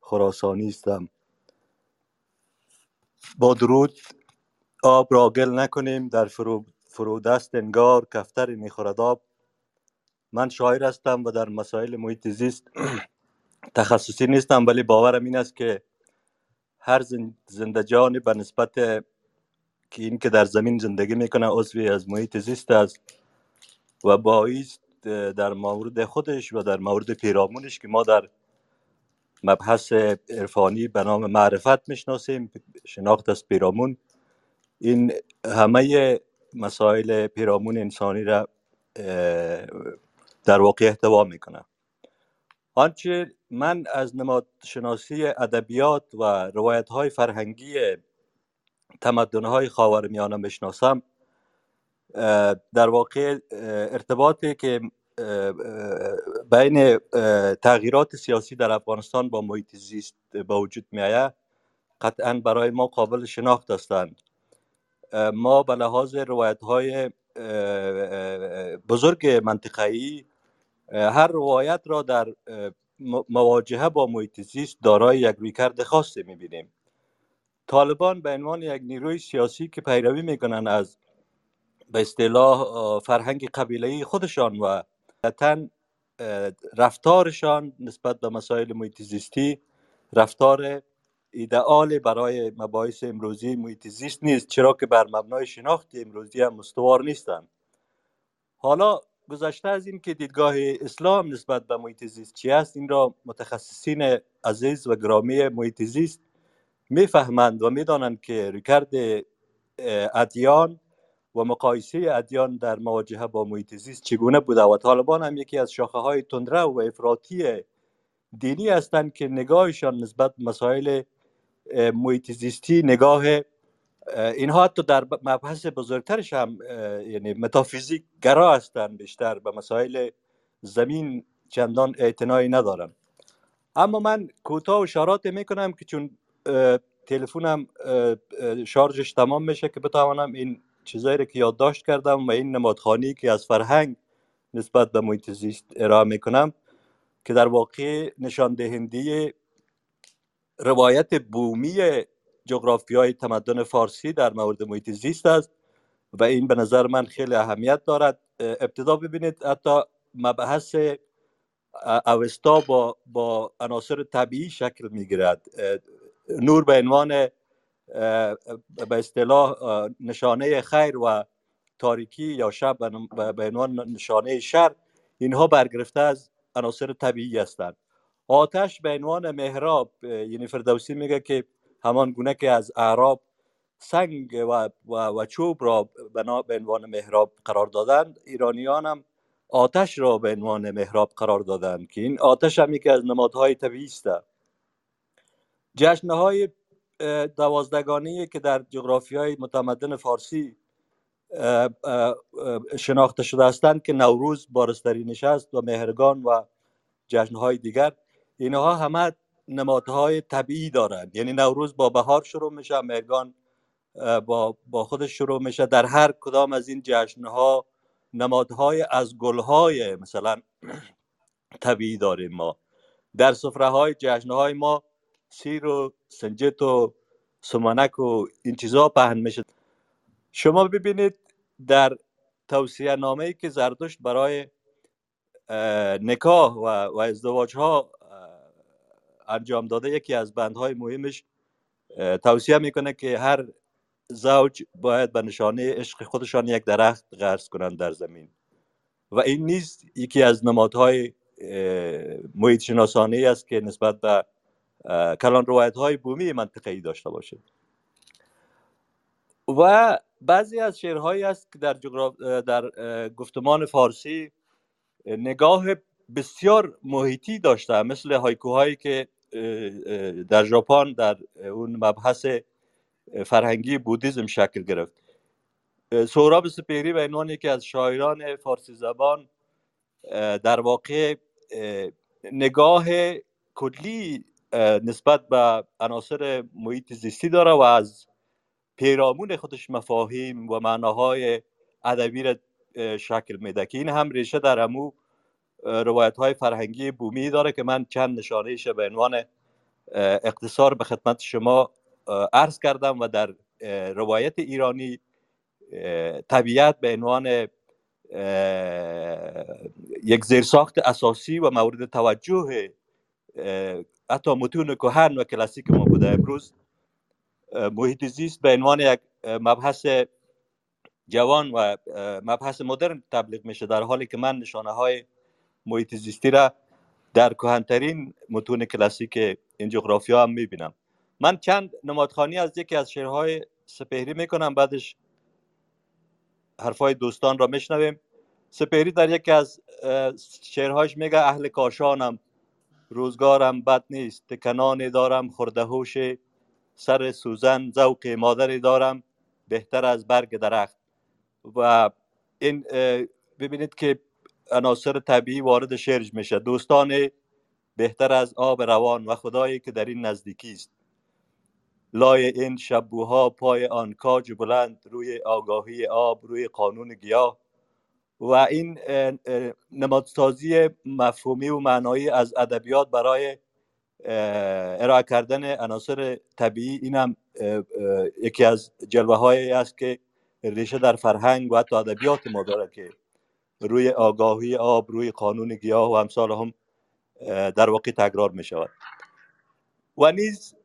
خراسانیستم با درود آب را گل نکنیم در فرو فرودست انگار کفتر می‌خورد آب. من شاعر هستم و در مسائل محیط زیست تخصصی نیستم ولی باورم این است که هر زن- زنده جانی به نسبت که این که در زمین زندگی می‌کنه عضوی از محیط زیست است و بایست در مورد خودش و در مورد پیرامونش که ما در مبحث عرفانی به نام معرفت می‌شناسیم شناخت از پیرامون. این همه مسائل پیرامون انسانی را در واقع احتوا می‌کنه. آنچه من از نماد شناسی ادبیات و روایت های فرهنگی تمدن های خاورمیانه می‌شناسم در واقع ارتباطی که بین تغییرات سیاسی در افغانستان با محیط زیست به وجود می آید قطعا برای ما قابل شناخت هستند. ما به لحاظ روایت های بزرگ منطقه‌ای هر روایت را در مواجهه با محیط زیست دارای یک رویکرد خاصی می‌بینیم. طالبان به عنوان یک نیروی سیاسی که پیروی می‌کنن از به اصطلاح فرهنگ قبیله‌ای خودشان و اه، رفتارشان نسبت به مسائل محیط زیستی رفتار ایدئال برای مباحث امروزی محیط زیست نیست چرا که بر مبنای شناخت امروزی هم استوار نیستند. حالا گذشته از این که دیدگاه اسلام نسبت به محیط زیست چی است این را متخصصین عزیز و گرامی محیط زیست می‌فهمند و می‌دانند که رویکرد اه، ادیان و مقایسه ادیان در مواجهه با محیط زیست چگونه بوده و طالبان هم یکی از شاخه های تندرو و افراطی دینی هستند که نگاهشان نسبت مسائل محیط زیستی نگاه اه، اینها حتی در مبحث بزرگترش هم یعنی متافیزیک گرا هستند بیشتر به مسائل زمین چندان اعتنایی ندارند اما من کوتاه اشارات می‌کنم که چون تلفنم شارژش تمام میشه که بتوانم این چیزایی رو که یادداشت کردم و این نمادخانی که از فرهنگ نسبت به محیط زیست ارائه می‌کنم که در واقع نشان دهنده روایت بومی جغرافی های تمدن فارسی در مورد محیط زیست است و این به نظر من خیلی اهمیت دارد. ابتدا ببینید حتی مبحث اوستا با با عناصر طبیعی شکل می‌گیرد. نور به عنوان به اصطلاح نشانه خیر و تاریکی یا شب به عنوان نشانه شر اینها برگرفته از عناصر طبیعی هستند. آتش به عنوان محراب یعنی فردوسی میگه که همان گونه که از اعراب سنگ و, و, و چوب را بنا به عنوان محراب قرار دادند. ایرانیان هم آتش را به عنوان محراب قرار دادند که این آتش هم یکی از نمادهای طبیعی است. جشنه های دوازدگانه که در جغرافی های متمدن فارسی شناخته شده هستند که نوروز بارستری نشست و مهرگان و جشنهای دیگر. اینها همه نمادهای طبیعی دارند یعنی نوروز با بهار شروع میشه مهرگان با, با خودش شروع میشه. در هر کدام از این جشنها نمادهای از گلهای مثلا طبیعی داریم ما. در سفره های جشنهای ما سیر و سنجت و سمانک و این چیزها پهن میشه. شما ببینید در توصیه نامه ای که زردشت برای نکاح و, و ازدواج ها انجام داده. یکی از بندهای مهمش توصیه می‌کنه که هر زوج باید به نشانه عشق خودشان یک درخت غرس کنند در زمین. و این نیست یکی از نمادهای محیط شناسانه است که نسبت به کلان روایت های بومی منطقه ای داشته باشه. و بعضی از شعرهایی است که در, در گفتمان فارسی نگاه بسیار محیطی داشته مثل هایکوهایی که در ژاپن در اون مبحث فرهنگی بودیزم شکل گرفت. سهراب سپیری به عنوان یکی از شاعران فارسی زبان در واقع نگاه کلی نسبت به عناصر محیط زیستی داره و از پیرامون خودش مفاهیم و معناهای ادبی را شکل میده که این هم ریشه در امو روایت های فرهنگی بومی داره که من چند نشانهش به عنوان اقتصار به خدمت شما عرض کردم و در روایت ایرانی طبیعت به عنوان یک زیرساخت اساسی و مورد توجه حتی متون کهن و کلاسیک ما بوده امروز محیط زیست به عنوان یک مبحث جوان و مبحث مدرن تبلیغ میشه در حالی که من نشانه های محیط زیستی را در کهنترین متون کلاسیک این جغرافیا هم می‌بینم. من چند نمادخانی از یکی از شعرهای سپهری می‌کنم بعدش حرفای دوستان را میشنویم. سپهری در یکی از شعرهاش میگه اهل کاشانم روزگارم بد نیست تکنانی دارم خورده هوش سر سوزن ذوق مادری دارم بهتر از برگ درخت. و این ببینید که عناصر طبیعی وارد شرج میشه. دوستان بهتر از آب روان و خدایی که در این نزدیکی است. لای این شبوها پای آن کاج بلند روی آگاهی آب روی قانون گیاه و این نمادسازی مفهومی و معنایی از ادبیات برای ارائه کردن عناصر طبیعی این هم یکی از جلوه هایی است که ریشه در فرهنگ و حتی ادبیات ما داره که روی آگاهی آب روی قانون گیاه و امثال هم در واقع تکرار می شود و نیز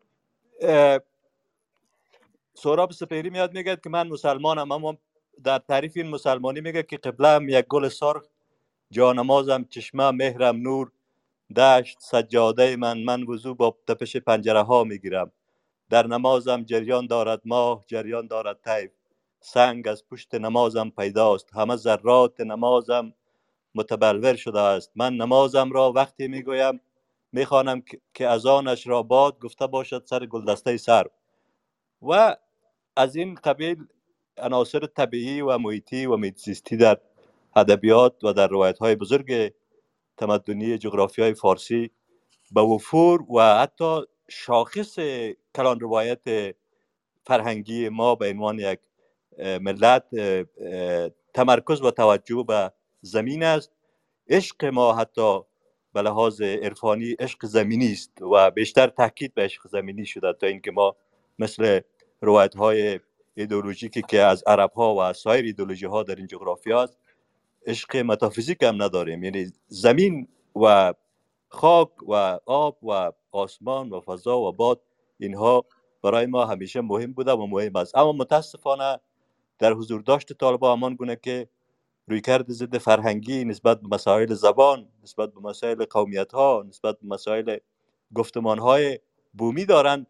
سوراب سپیری میاد میگه که من مسلمانم اما در تعریف این مسلمانی میگه که قبله یک گل سرخ جانمازم چشمه مهرم نور دشت سجاده من من وضو با تپش پنجره ها می‌گیرم. در نمازم جریان دارد ماه جریان دارد طیف. سنگ از پشت نمازم پیداست. همه ذرات نمازم متبلور شده است. من نمازم را وقتی می‌گویم می‌خوانم که از آنش را باد گفته باشد سر گلدسته سر. و از این قبیل عناصر طبیعی و محیطی و میتزیستی در ادبیات و در روایت های بزرگ تمدنی جغرافی های فارسی به وفور و حتی شاخص کلان روایت فرهنگی ما به عنوان یک ملت تمرکز و توجه به زمین است. عشق ما حتی به لحاظ عرفانی عشق زمینی است و بیشتر تاکید به عشق زمینی شده تا اینکه ما مثل روایت های ایدولوژیکی که از عرب ها و از سایر ایدولوژی ها در این جغرافیا است عشق متافیزیک هم نداریم. یعنی زمین و خاک و آب و آسمان و فضا و باد اینها برای ما همیشه مهم بوده و مهم است. اما متاسفانه در حضور داشت طالبا همان گونه که رویکرد ضد فرهنگی نسبت به مسائل زبان نسبت به مسائل قومیت ها نسبت به مسائل گفتمان های بومی دارند.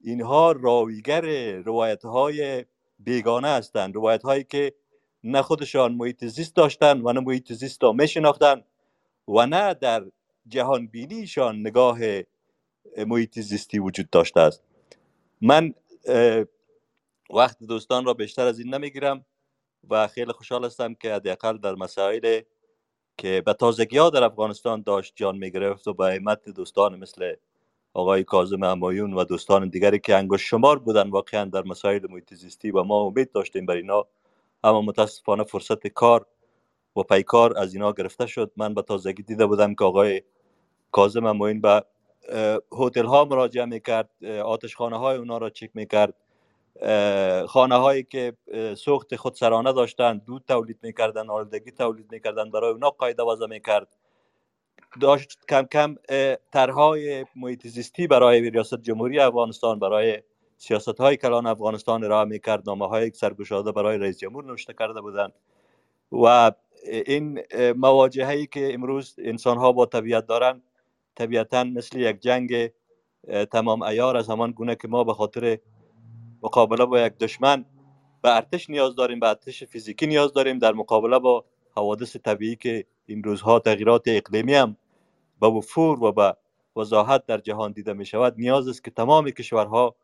اینها راویگر روایت های بیگانه هستند. روایت هایی که نه خودشان محیط زیست داشتن و نه محیط زیست را میشناختن و نه در جهان بینیشان نگاه محیط زیستی وجود داشته است. من وقت دوستان را بیشتر از این نمی‌گیرم و خیلی خوشحال هستم که حداقل در مسائل که به تازگی ها در افغانستان داشت جان می‌گرفت و به همت دوستان مثل آقای کاظم امایون و دوستان دیگری که انگوش شمار بودن واقعا در مسائل محیط زیستی و ما امید داشتیم بر اینا. اما متاسفانه فرصت کار و پیکار از اینا گرفته شد. من به تازگی دیده بودم که آقای کاظم امایون به هتل ها مراجعه می‌کرد آتش خانه های اونا را چک می‌کرد. خانه هایی که سوخت خود سرانه داشتن دود تولید می‌کردن آلودگی تولید می‌کردن برای اونا قاعده وضع می‌کرد. داشت کم کم طرحهای محیط زیستی برای ریاست جمهوری افغانستان برای سیاست های کلان افغانستان ارائه می‌کرد نامه های سرگشاده برای رئیس جمهور نوشته کرده بودند. و این مواجهه که امروز انسان ها با طبیعت دارن طبیعتا مثل یک جنگ تمام ایار از همان گونه که ما به خاطر مقابله با یک دشمن به ارتش نیاز داریم به ارتش فیزیکی نیاز داریم. در مقابله با حوادث طبیعی که این روزها تغییرات اقلیمی هم به وفور و به وضاحت در جهان دیده می شود نیاز است که تمام کشورها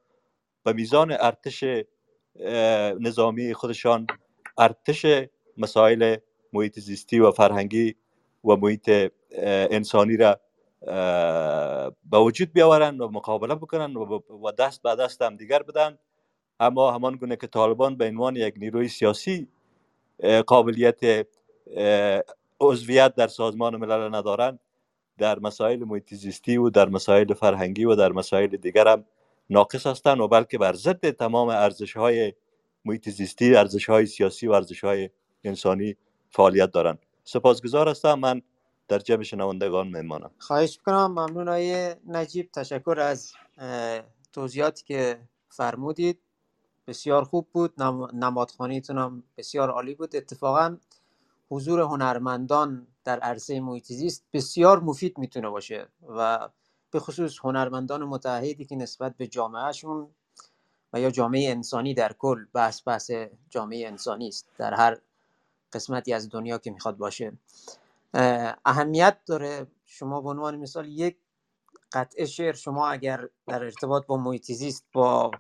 به میزان ارتش نظامی خودشان ارتش مسائل محیط زیستی و فرهنگی و محیط انسانی را به وجود بیاورند و مقابله بکنن و دست به دست هم دیگر بدن. اما همان گونه که طالبان به عنوان یک نیروی سیاسی قابلیت عضویت در سازمان ملل ندارند در مسائل محیط و در مسائل فرهنگی و در مسائل دیگر هم ناقص هستند و بلکه بر ضد تمام ارزش های محیط زیستی ارزش های سیاسی و ارزش های انسانی فعالیت دارند. سپاسگزار هستم. من در جمع شنوندگان میمانم. خواهش می‌کنم. ممنون های نجیب. تشکر از توضیحاتی که فرمودید. بسیار خوب بود. نمادخانیتون هم بسیار عالی بود. اتفاقا حضور هنرمندان در عرصه محیط بسیار مفید می‌تونه باشه و به خصوص هنرمندان متحدی که نسبت به جامعهشون و یا جامعه انسانی در کل بحث بحث جامعه انسانی است. در هر قسمتی از دنیا که می‌خواد باشه. اهمیت داره. شما به عنوان مثال یک قطعه شعر شما اگر در ارتباط با محیط با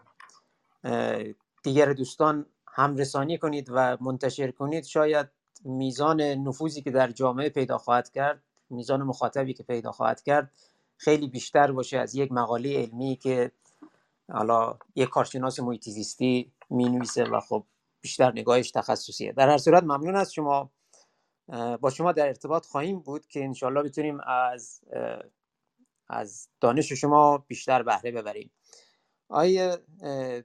دیگر دوستان همرسانی کنید و منتشر کنید. شاید میزان نفوذی که در جامعه پیدا خواهد کرد میزان مخاطبی که پیدا خواهد کرد خیلی بیشتر باشه از یک مقاله علمی که حالا یک کارشناس محیط زیستی می و خب بیشتر نگاهش تخصصیه. در هر صورت ممنون از شما. با شما در ارتباط خواهیم بود که انشالله بتونیم از از دانش شما بیشتر بهره ببریم. آقای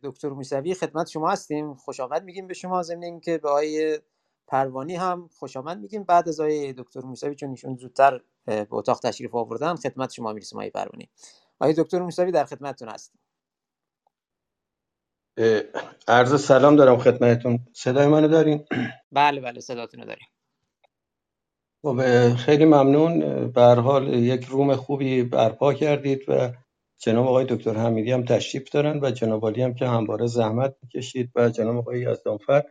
دکتر موسوی خدمت شما هستیم. خوش آمد میگیم به شما ضمن اینکه به آقای پروانی هم خوش آمد میگیم. بعد از آقای دکتر موسوی چون ایشون زودتر به اتاق تشریف آوردن خدمت شما می‌رسیم آقای پروانی. آقای دکتر موسوی در خدمتتون هستیم. عرض سلام دارم خدمتتون. صدای منو دارین؟ بله بله صداتونو داریم. خب خیلی ممنون. به حال یک روم خوبی برپا کردید و جناب آقای دکتر حمیدی هم تشریف دارن و جناب علی هم که همواره زحمت می‌کشید و جناب آقای یزدانفر.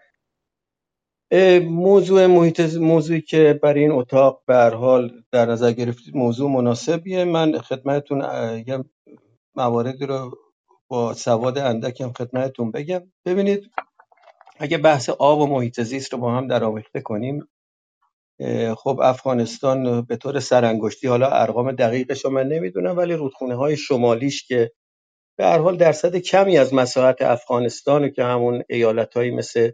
موضوع محیط موضوعی که برای این اتاق به حال در نظر گرفتید موضوع مناسبیه. من خدمتتون یه مواردی رو با سواد اندکم خدمتتون بگم. ببینید اگه بحث آب و محیط زیست رو با هم در آمیخته کنیم خب افغانستان به طور سرانگشتی حالا ارقام دقیقش رو من نمی‌دونم ولی رودخونه های شمالیش که به هر حال درصد کمی از مساحت افغانستان که همون ایالت مثل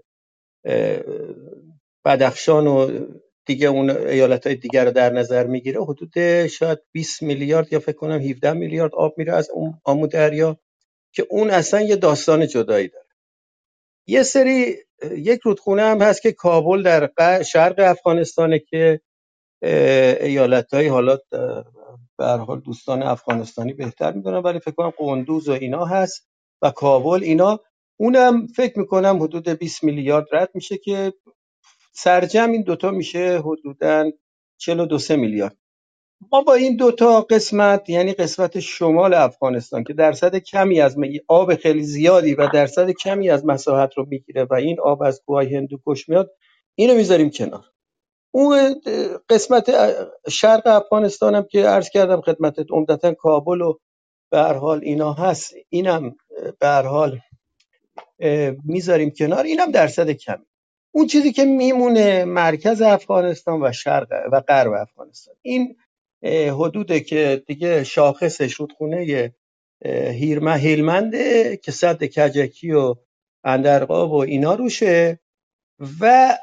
بدخشان و دیگه اون ایالت های دیگر رو در نظر می‌گیره حدود شاید 20 میلیارد یا فکر کنم 17 میلیارد آب میره از اون آمو دریا که اون اصلا یه داستان جدایی داره. یه سری یک رودخونه هم هست که کابل در شرق افغانستانه که ایالت های حالا به حال دوستان افغانستانی بهتر می‌دونن ولی فکر کنم قندوز و اینا هست و کابل اینا. اونم فکر می‌کنم حدود 20 میلیارد رد میشه که سرجم این دوتا میشه حدودا 42 میلیارد. ما با این دوتا قسمت یعنی قسمت شمال افغانستان که درصد کمی از آب خیلی زیادی و درصد کمی از مساحت رو می‌گیره و این آب از کوه هندوکش میاد اینو می‌ذاریم کنار. اون قسمت شرق افغانستان هم که عرض کردم خدمتت عمدتا کابل و به هر حال اینا هست اینم به هر حال می‌ذاریم کنار. اینم درصد کمی. اون چیزی که میمونه مرکز افغانستان و شرق و غرب افغانستان. این حدوده که دیگه شاخصش رودخونه هیلمنده که صد کجکی و اندرقاب و اینا روشه و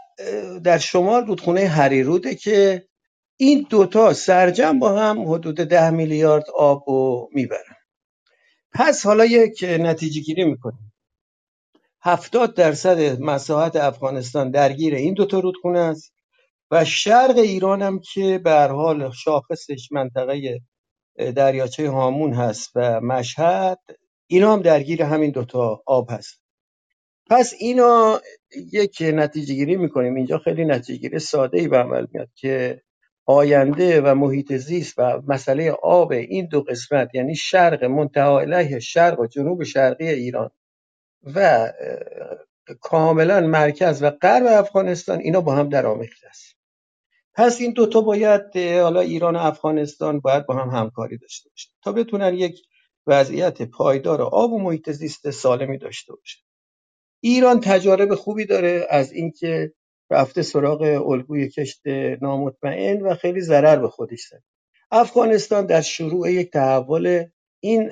در شمال رودخونه هریروده که این دوتا سرجم با هم حدود ده میلیارد آب رو می‌برن. پس حالا یک نتیجه گیری می‌کنیم. هفتاد درصد مساحت افغانستان درگیر این دوتا رودخونه است. و شرق ایران هم که به حال شاخصش منطقه دریاچه هامون هست و مشهد اینا هم درگیر همین دوتا آب هست. پس اینا یک نتیجه گیری می‌کنیم. اینجا خیلی نتیجه گیری ساده ای به عمل میاد که آینده و محیط زیست و مسئله آب این دو قسمت یعنی شرق منتها علیه شرق و جنوب شرقی ایران و کاملا مرکز و غرب افغانستان اینا با هم درآمیخته است. پس این دوتا باید حالا ایران و افغانستان باید با هم همکاری داشته باشن تا بتونن یک وضعیت پایدار آب و محیط زیست سالمی داشته باشن. ایران تجارب خوبی داره از اینکه رفته سراغ الگوی کشت نامطمئن و خیلی ضرر به خودش زد افغانستان در شروع یک تحول این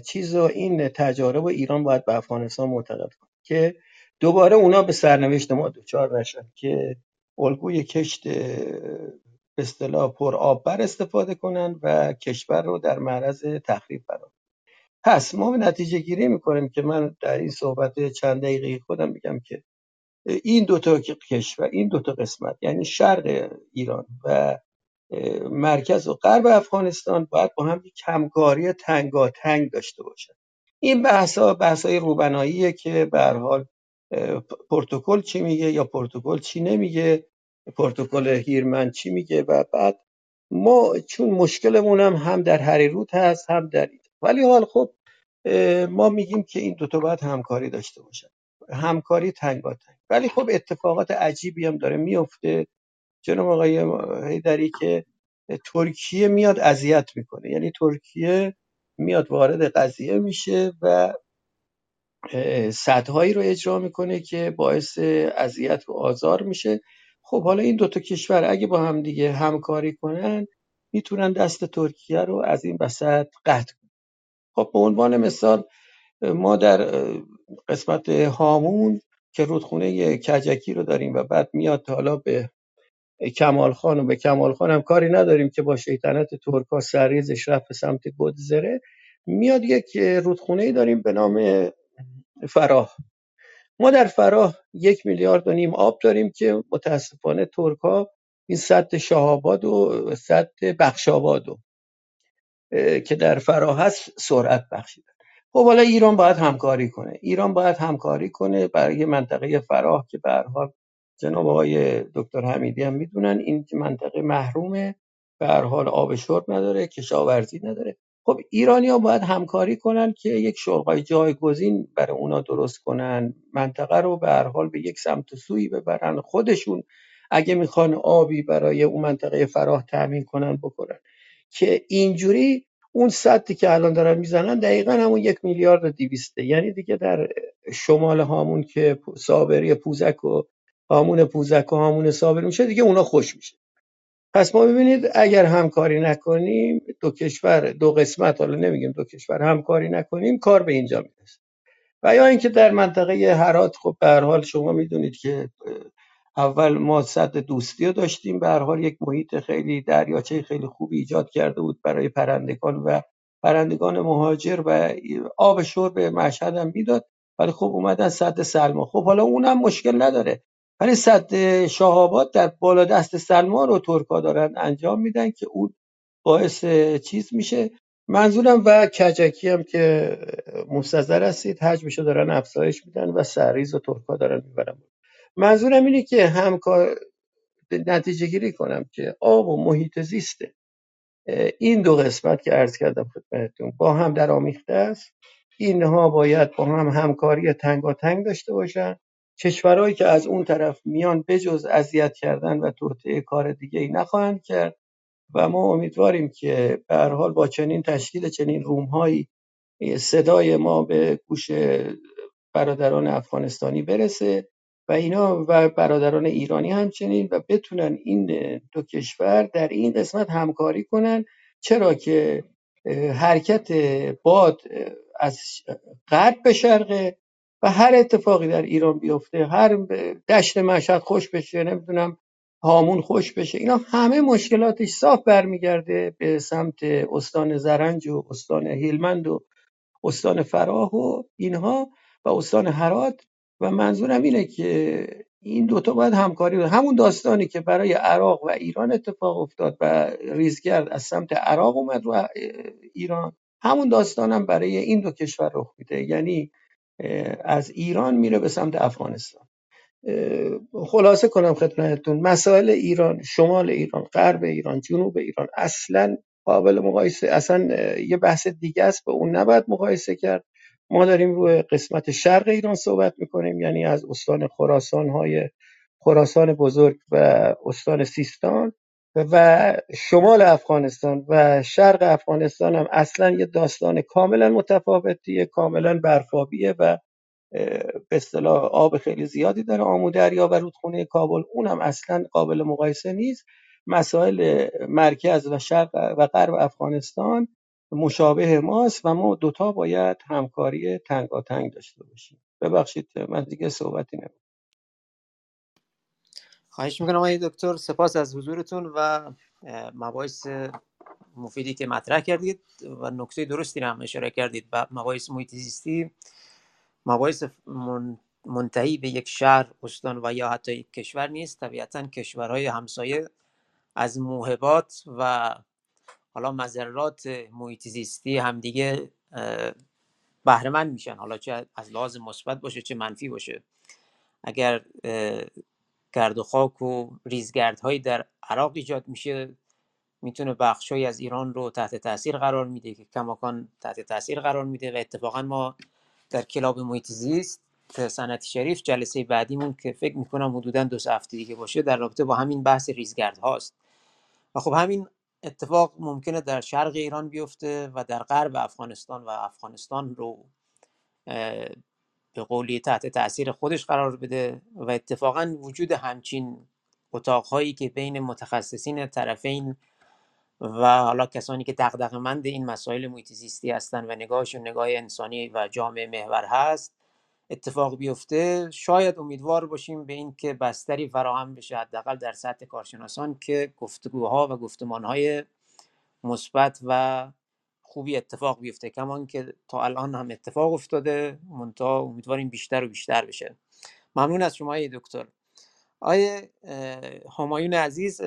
چیز و این تجارب و ایران باید به افغانستان معتقد کنه که دوباره اونا به سرنوشت ما دچار نشن که الگوی کشت به اصطلاح پر آب بر استفاده کنن و کشور رو در معرض تخریب قرار پس ما نتیجه گیری می‌کنیم که من در این صحبت چند دقیقه خودم میگم که این دوتا کشور این دوتا قسمت یعنی شرق ایران و مرکز و غرب افغانستان باید با هم یک همکاری تنگاتنگ داشته باشن. این بحث ها بحث های روبناییه که به حال پروتکل چی میگه یا پروتکل چی نمیگه پروتکل هیرمن چی میگه و بعد ما چون مشکلمون هم هم در هریرود هست هم در این ولی حال خب ما میگیم که این دوتا باید همکاری داشته باشن. همکاری تنگاتنگ ولی خب اتفاقات عجیبی هم داره میفته. جناب آقای هیدری که ترکیه میاد اذیت می‌کنه. یعنی ترکیه میاد وارد قضیه میشه و سدهایی رو اجرا می‌کنه که باعث اذیت و آزار میشه. خب حالا این دوتا کشور اگه با هم دیگه همکاری کنن می‌تونن دست ترکیه رو از این وسط قطع کنن. خب به عنوان مثال ما در قسمت هامون که رودخونه کجکی رو داریم و بعد میاد حالا به کمال خان و به کمال خان هم کاری نداریم که با شیطنت ترکا سریزش رفت به سمت گدزره میاد یک رودخونه داریم به نام فراه. ما در فراه یک میلیارد و نیم آب داریم که متاسفانه ترکا این سد شهاباد و سد بخشاباد که در فراه هست سرعت بخشیدن. خب حالا ایران باید همکاری کنه. ایران باید همکاری کنه برای منطقه فراه که به حال جناب آقای دکتر حمیدی هم می‌دونن این منطقه محرومه. به حال آب شرب نداره کشاورزی نداره. خب ایرانیا باید همکاری کنن که یک شغلای جایگزین برای اونا درست کنن. منطقه رو به هر حال به یک سمت و سوی ببرن. خودشون اگه می‌خوان آبی برای اون منطقه فراه تامین کنن بکنن. که اینجوری اون سدی که الان دارن می‌زنن دقیقا همون یک میلیارد و دیویسته یعنی دیگه در شمال هامون که صابری پوزک و هامون پوزک و هامون صابری میشه دیگه اونا خوش میشه. پس ما ببینید اگر همکاری نکنیم دو کشور دو قسمت حالا نمیگیم دو کشور همکاری نکنیم کار به اینجا می‌رسه. و یا اینکه در منطقه هرات خب به هر حال شما می‌دونید که اول ما صد دوستی رو داشتیم به هر حال یک محیط خیلی دریاچه خیلی خوبی ایجاد کرده بود برای پرندگان و پرندگان مهاجر و آب شرب مشهد هم می‌داد ولی خب اومدن صد سلما. خب حالا اونم مشکل نداره. ولی صد شهابات در بالا دست سلما رو ترکا دارن انجام میدن که اون باعث چیز میشه. منظورم و کجکی هم که مستظر هستید حجمشو دارن افزایش میدن و سریز و ترکا دارن می‌برن. منظورم اینه که همکار نتیجه گیری کنم که آب و محیط زیسته. این دو قسمت که عرض کردم خدمتتون با هم در آمیخته است. اینها باید با هم همکاری تنگاتنگ داشته باشن. کشورهایی که از اون طرف میان بجز اذیت کردن و توطئه کار دیگه ای نخواهند کرد و ما امیدواریم که به هر حال با چنین تشکیل چنین روم‌هایی صدای ما به گوش برادران افغانستانی برسه و اینا و برادران ایرانی همچنین و بتونن این دو کشور در این قسمت همکاری کنن. چرا که حرکت باد از غرب به شرقه و هر اتفاقی در ایران بیفته هر دشت مشهد خوش بشه نمی‌دونم هامون خوش بشه اینا همه مشکلاتش صاف برمیگرده به سمت استان زرنج و استان هلمند و استان فراه و اینها و استان هرات و منظورم اینه که این دوتا باید همکاری بود همون داستانی که برای عراق و ایران اتفاق افتاد و ریزگرد از سمت عراق اومد و ایران همون داستانم برای این دو کشور رخ میده. یعنی از ایران میره به سمت افغانستان. خلاصه کنم خدمتتون مسائل ایران شمال ایران غرب ایران جنوب ایران اصلا قابل مقایسه اصلا یه بحث دیگه است به اون نباید مقایسه کرد. ما داریم روی قسمت شرق ایران صحبت می‌کنیم یعنی از استان خراسان های خراسان بزرگ و استان سیستان. و شمال افغانستان و شرق افغانستان هم اصلا یه داستان کاملا متفاوتیه کاملا برفابیه و به اصطلاح آب خیلی زیادی داره آمو دریا و رودخونه کابل اونم اصلا قابل مقایسه نیست. مسائل مرکز و شرق و غرب افغانستان مشابه ماست و ما دوتا باید همکاری تنگاتنگ داشته باشیم. ببخشید من دیگه صحبتی نمیم خواهش می‌کنم آقای دکتر سپاس از حضورتون و مباحث مفیدی که مطرح کردید و نکته درستی هم اشاره کردید و مباحث محیط زیستی مباحث منتهی به یک شهر استان و یا حتی یک کشور نیست. طبیعتا کشورهای همسایه از موهبات و حالا مذرات محیط زیستی همدیگه بهره میشن. حالا چه از لحاظ مثبت باشه چه منفی باشه. اگر گرد و خاک و ریزگردهایی در عراق ایجاد میشه. می‌تونه بخشهایی از ایران رو تحت تاثیر قرار میده که کماکان تحت تاثیر قرار میده و اتفاقا ما در کلاب محیط زیست سنتی شریف جلسه بعدیمون که فکر می‌کنم حدودا دو هفته دیگه باشه در رابطه با همین بحث ریزگرد هاست و خب همین اتفاق ممکنه در شرق ایران بیفته و در غرب افغانستان و افغانستان رو به قولی تحت تاثیر خودش قرار بده و اتفاقا وجود همچین اتاقهایی که بین متخصصین طرفین و حالا کسانی که مند این مسائل محیط زیستی هستن و نگاهشون نگاه انسانی و جامعه محور هست اتفاق بیفته. شاید امیدوار باشیم به این که بستری فراهم بشه حداقل در سطح کارشناسان که گفتگوها و گفتمانهای مثبت و خوبی اتفاق بیفته کمان که تا الان هم اتفاق افتاده منتها امیدواریم بیشتر و بیشتر بشه. ممنون از شما دکتر. آیه همایون عزیز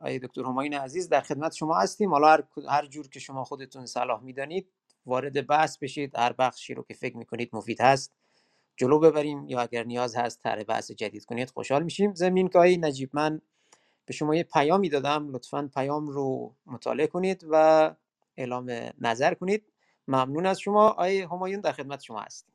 آیه دکتر همایون عزیز در خدمت شما هستیم. حالا هر, هر جور که شما خودتون صلاح می‌دانید وارد بحث بشید. هر بخشی رو که فکر می‌کنید مفید هست جلو ببریم یا اگر نیاز هست طرح بحث جدید کنید خوشحال میشیم. زمین که آیه نجیب من به شما یه پیامی دادم. لطفا پیام رو مطالعه کنید و اعلام نظر کنید. ممنون از شما. آیه همایون در خدمت شما هستیم.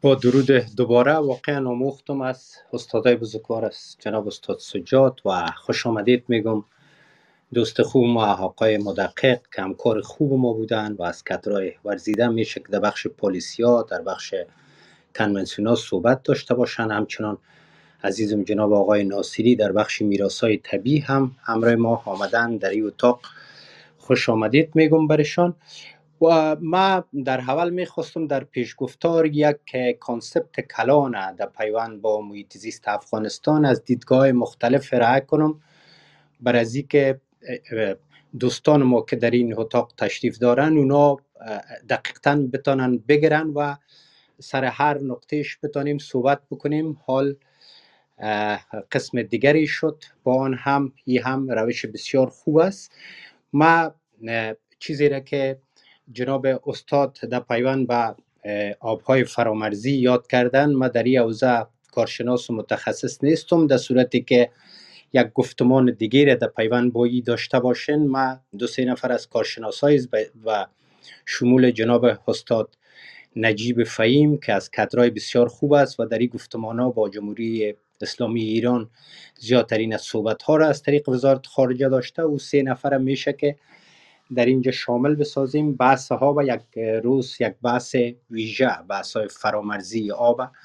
با درود دوباره واقعا آموختم از استادای بزرگوار است جناب استاد سجاد و خوش آمدید میگم. دوست خوب ما آقای مدقق که همکار خوب ما بودن و از کدرای ورزیده میشه که در بخش پلیسیا در بخش کنونسیونا صحبت داشته باشن. همچنان عزیزم جناب آقای ناصری در بخش میراسای طبیعی هم همراه ما آمدن در این اتاق خوش آمدید میگم برشان. و ما در حول می‌خواستم در پیشگفتار یک کانسپت کلان در پیوند با محیط زیست افغانستان از دیدگاه مختلف ارائه کنم. بر از که دوستان ما که در این اتاق تشریف دارن اونا دقیقا بتانن بگیرن و سر هر نقطهش بتانیم صحبت بکنیم. حال قسم دیگری شد. با آن هم ای هم روش بسیار خوب است. ما چیزی را که جناب استاد در پیوند به آبهای فرامرزی یاد کردن ما در این حوزه کارشناس و متخصص نیستم. در صورتی که یک گفتمان دیگه در پیوند بایی داشته باشین. ما دو سه نفر از کارشناس و شمول جناب استاد نجیب فهیم که از کدرای بسیار خوب است و در این گفتمان ها با جمهوری اسلامی ایران زیادترین از صحبت ها را از طریق وزارت خارجه داشته او سه نفر میشه که در اینجا شامل بسازیم. بحث ها و یک روز یک بحث ویژه بحث های فرامرزی آب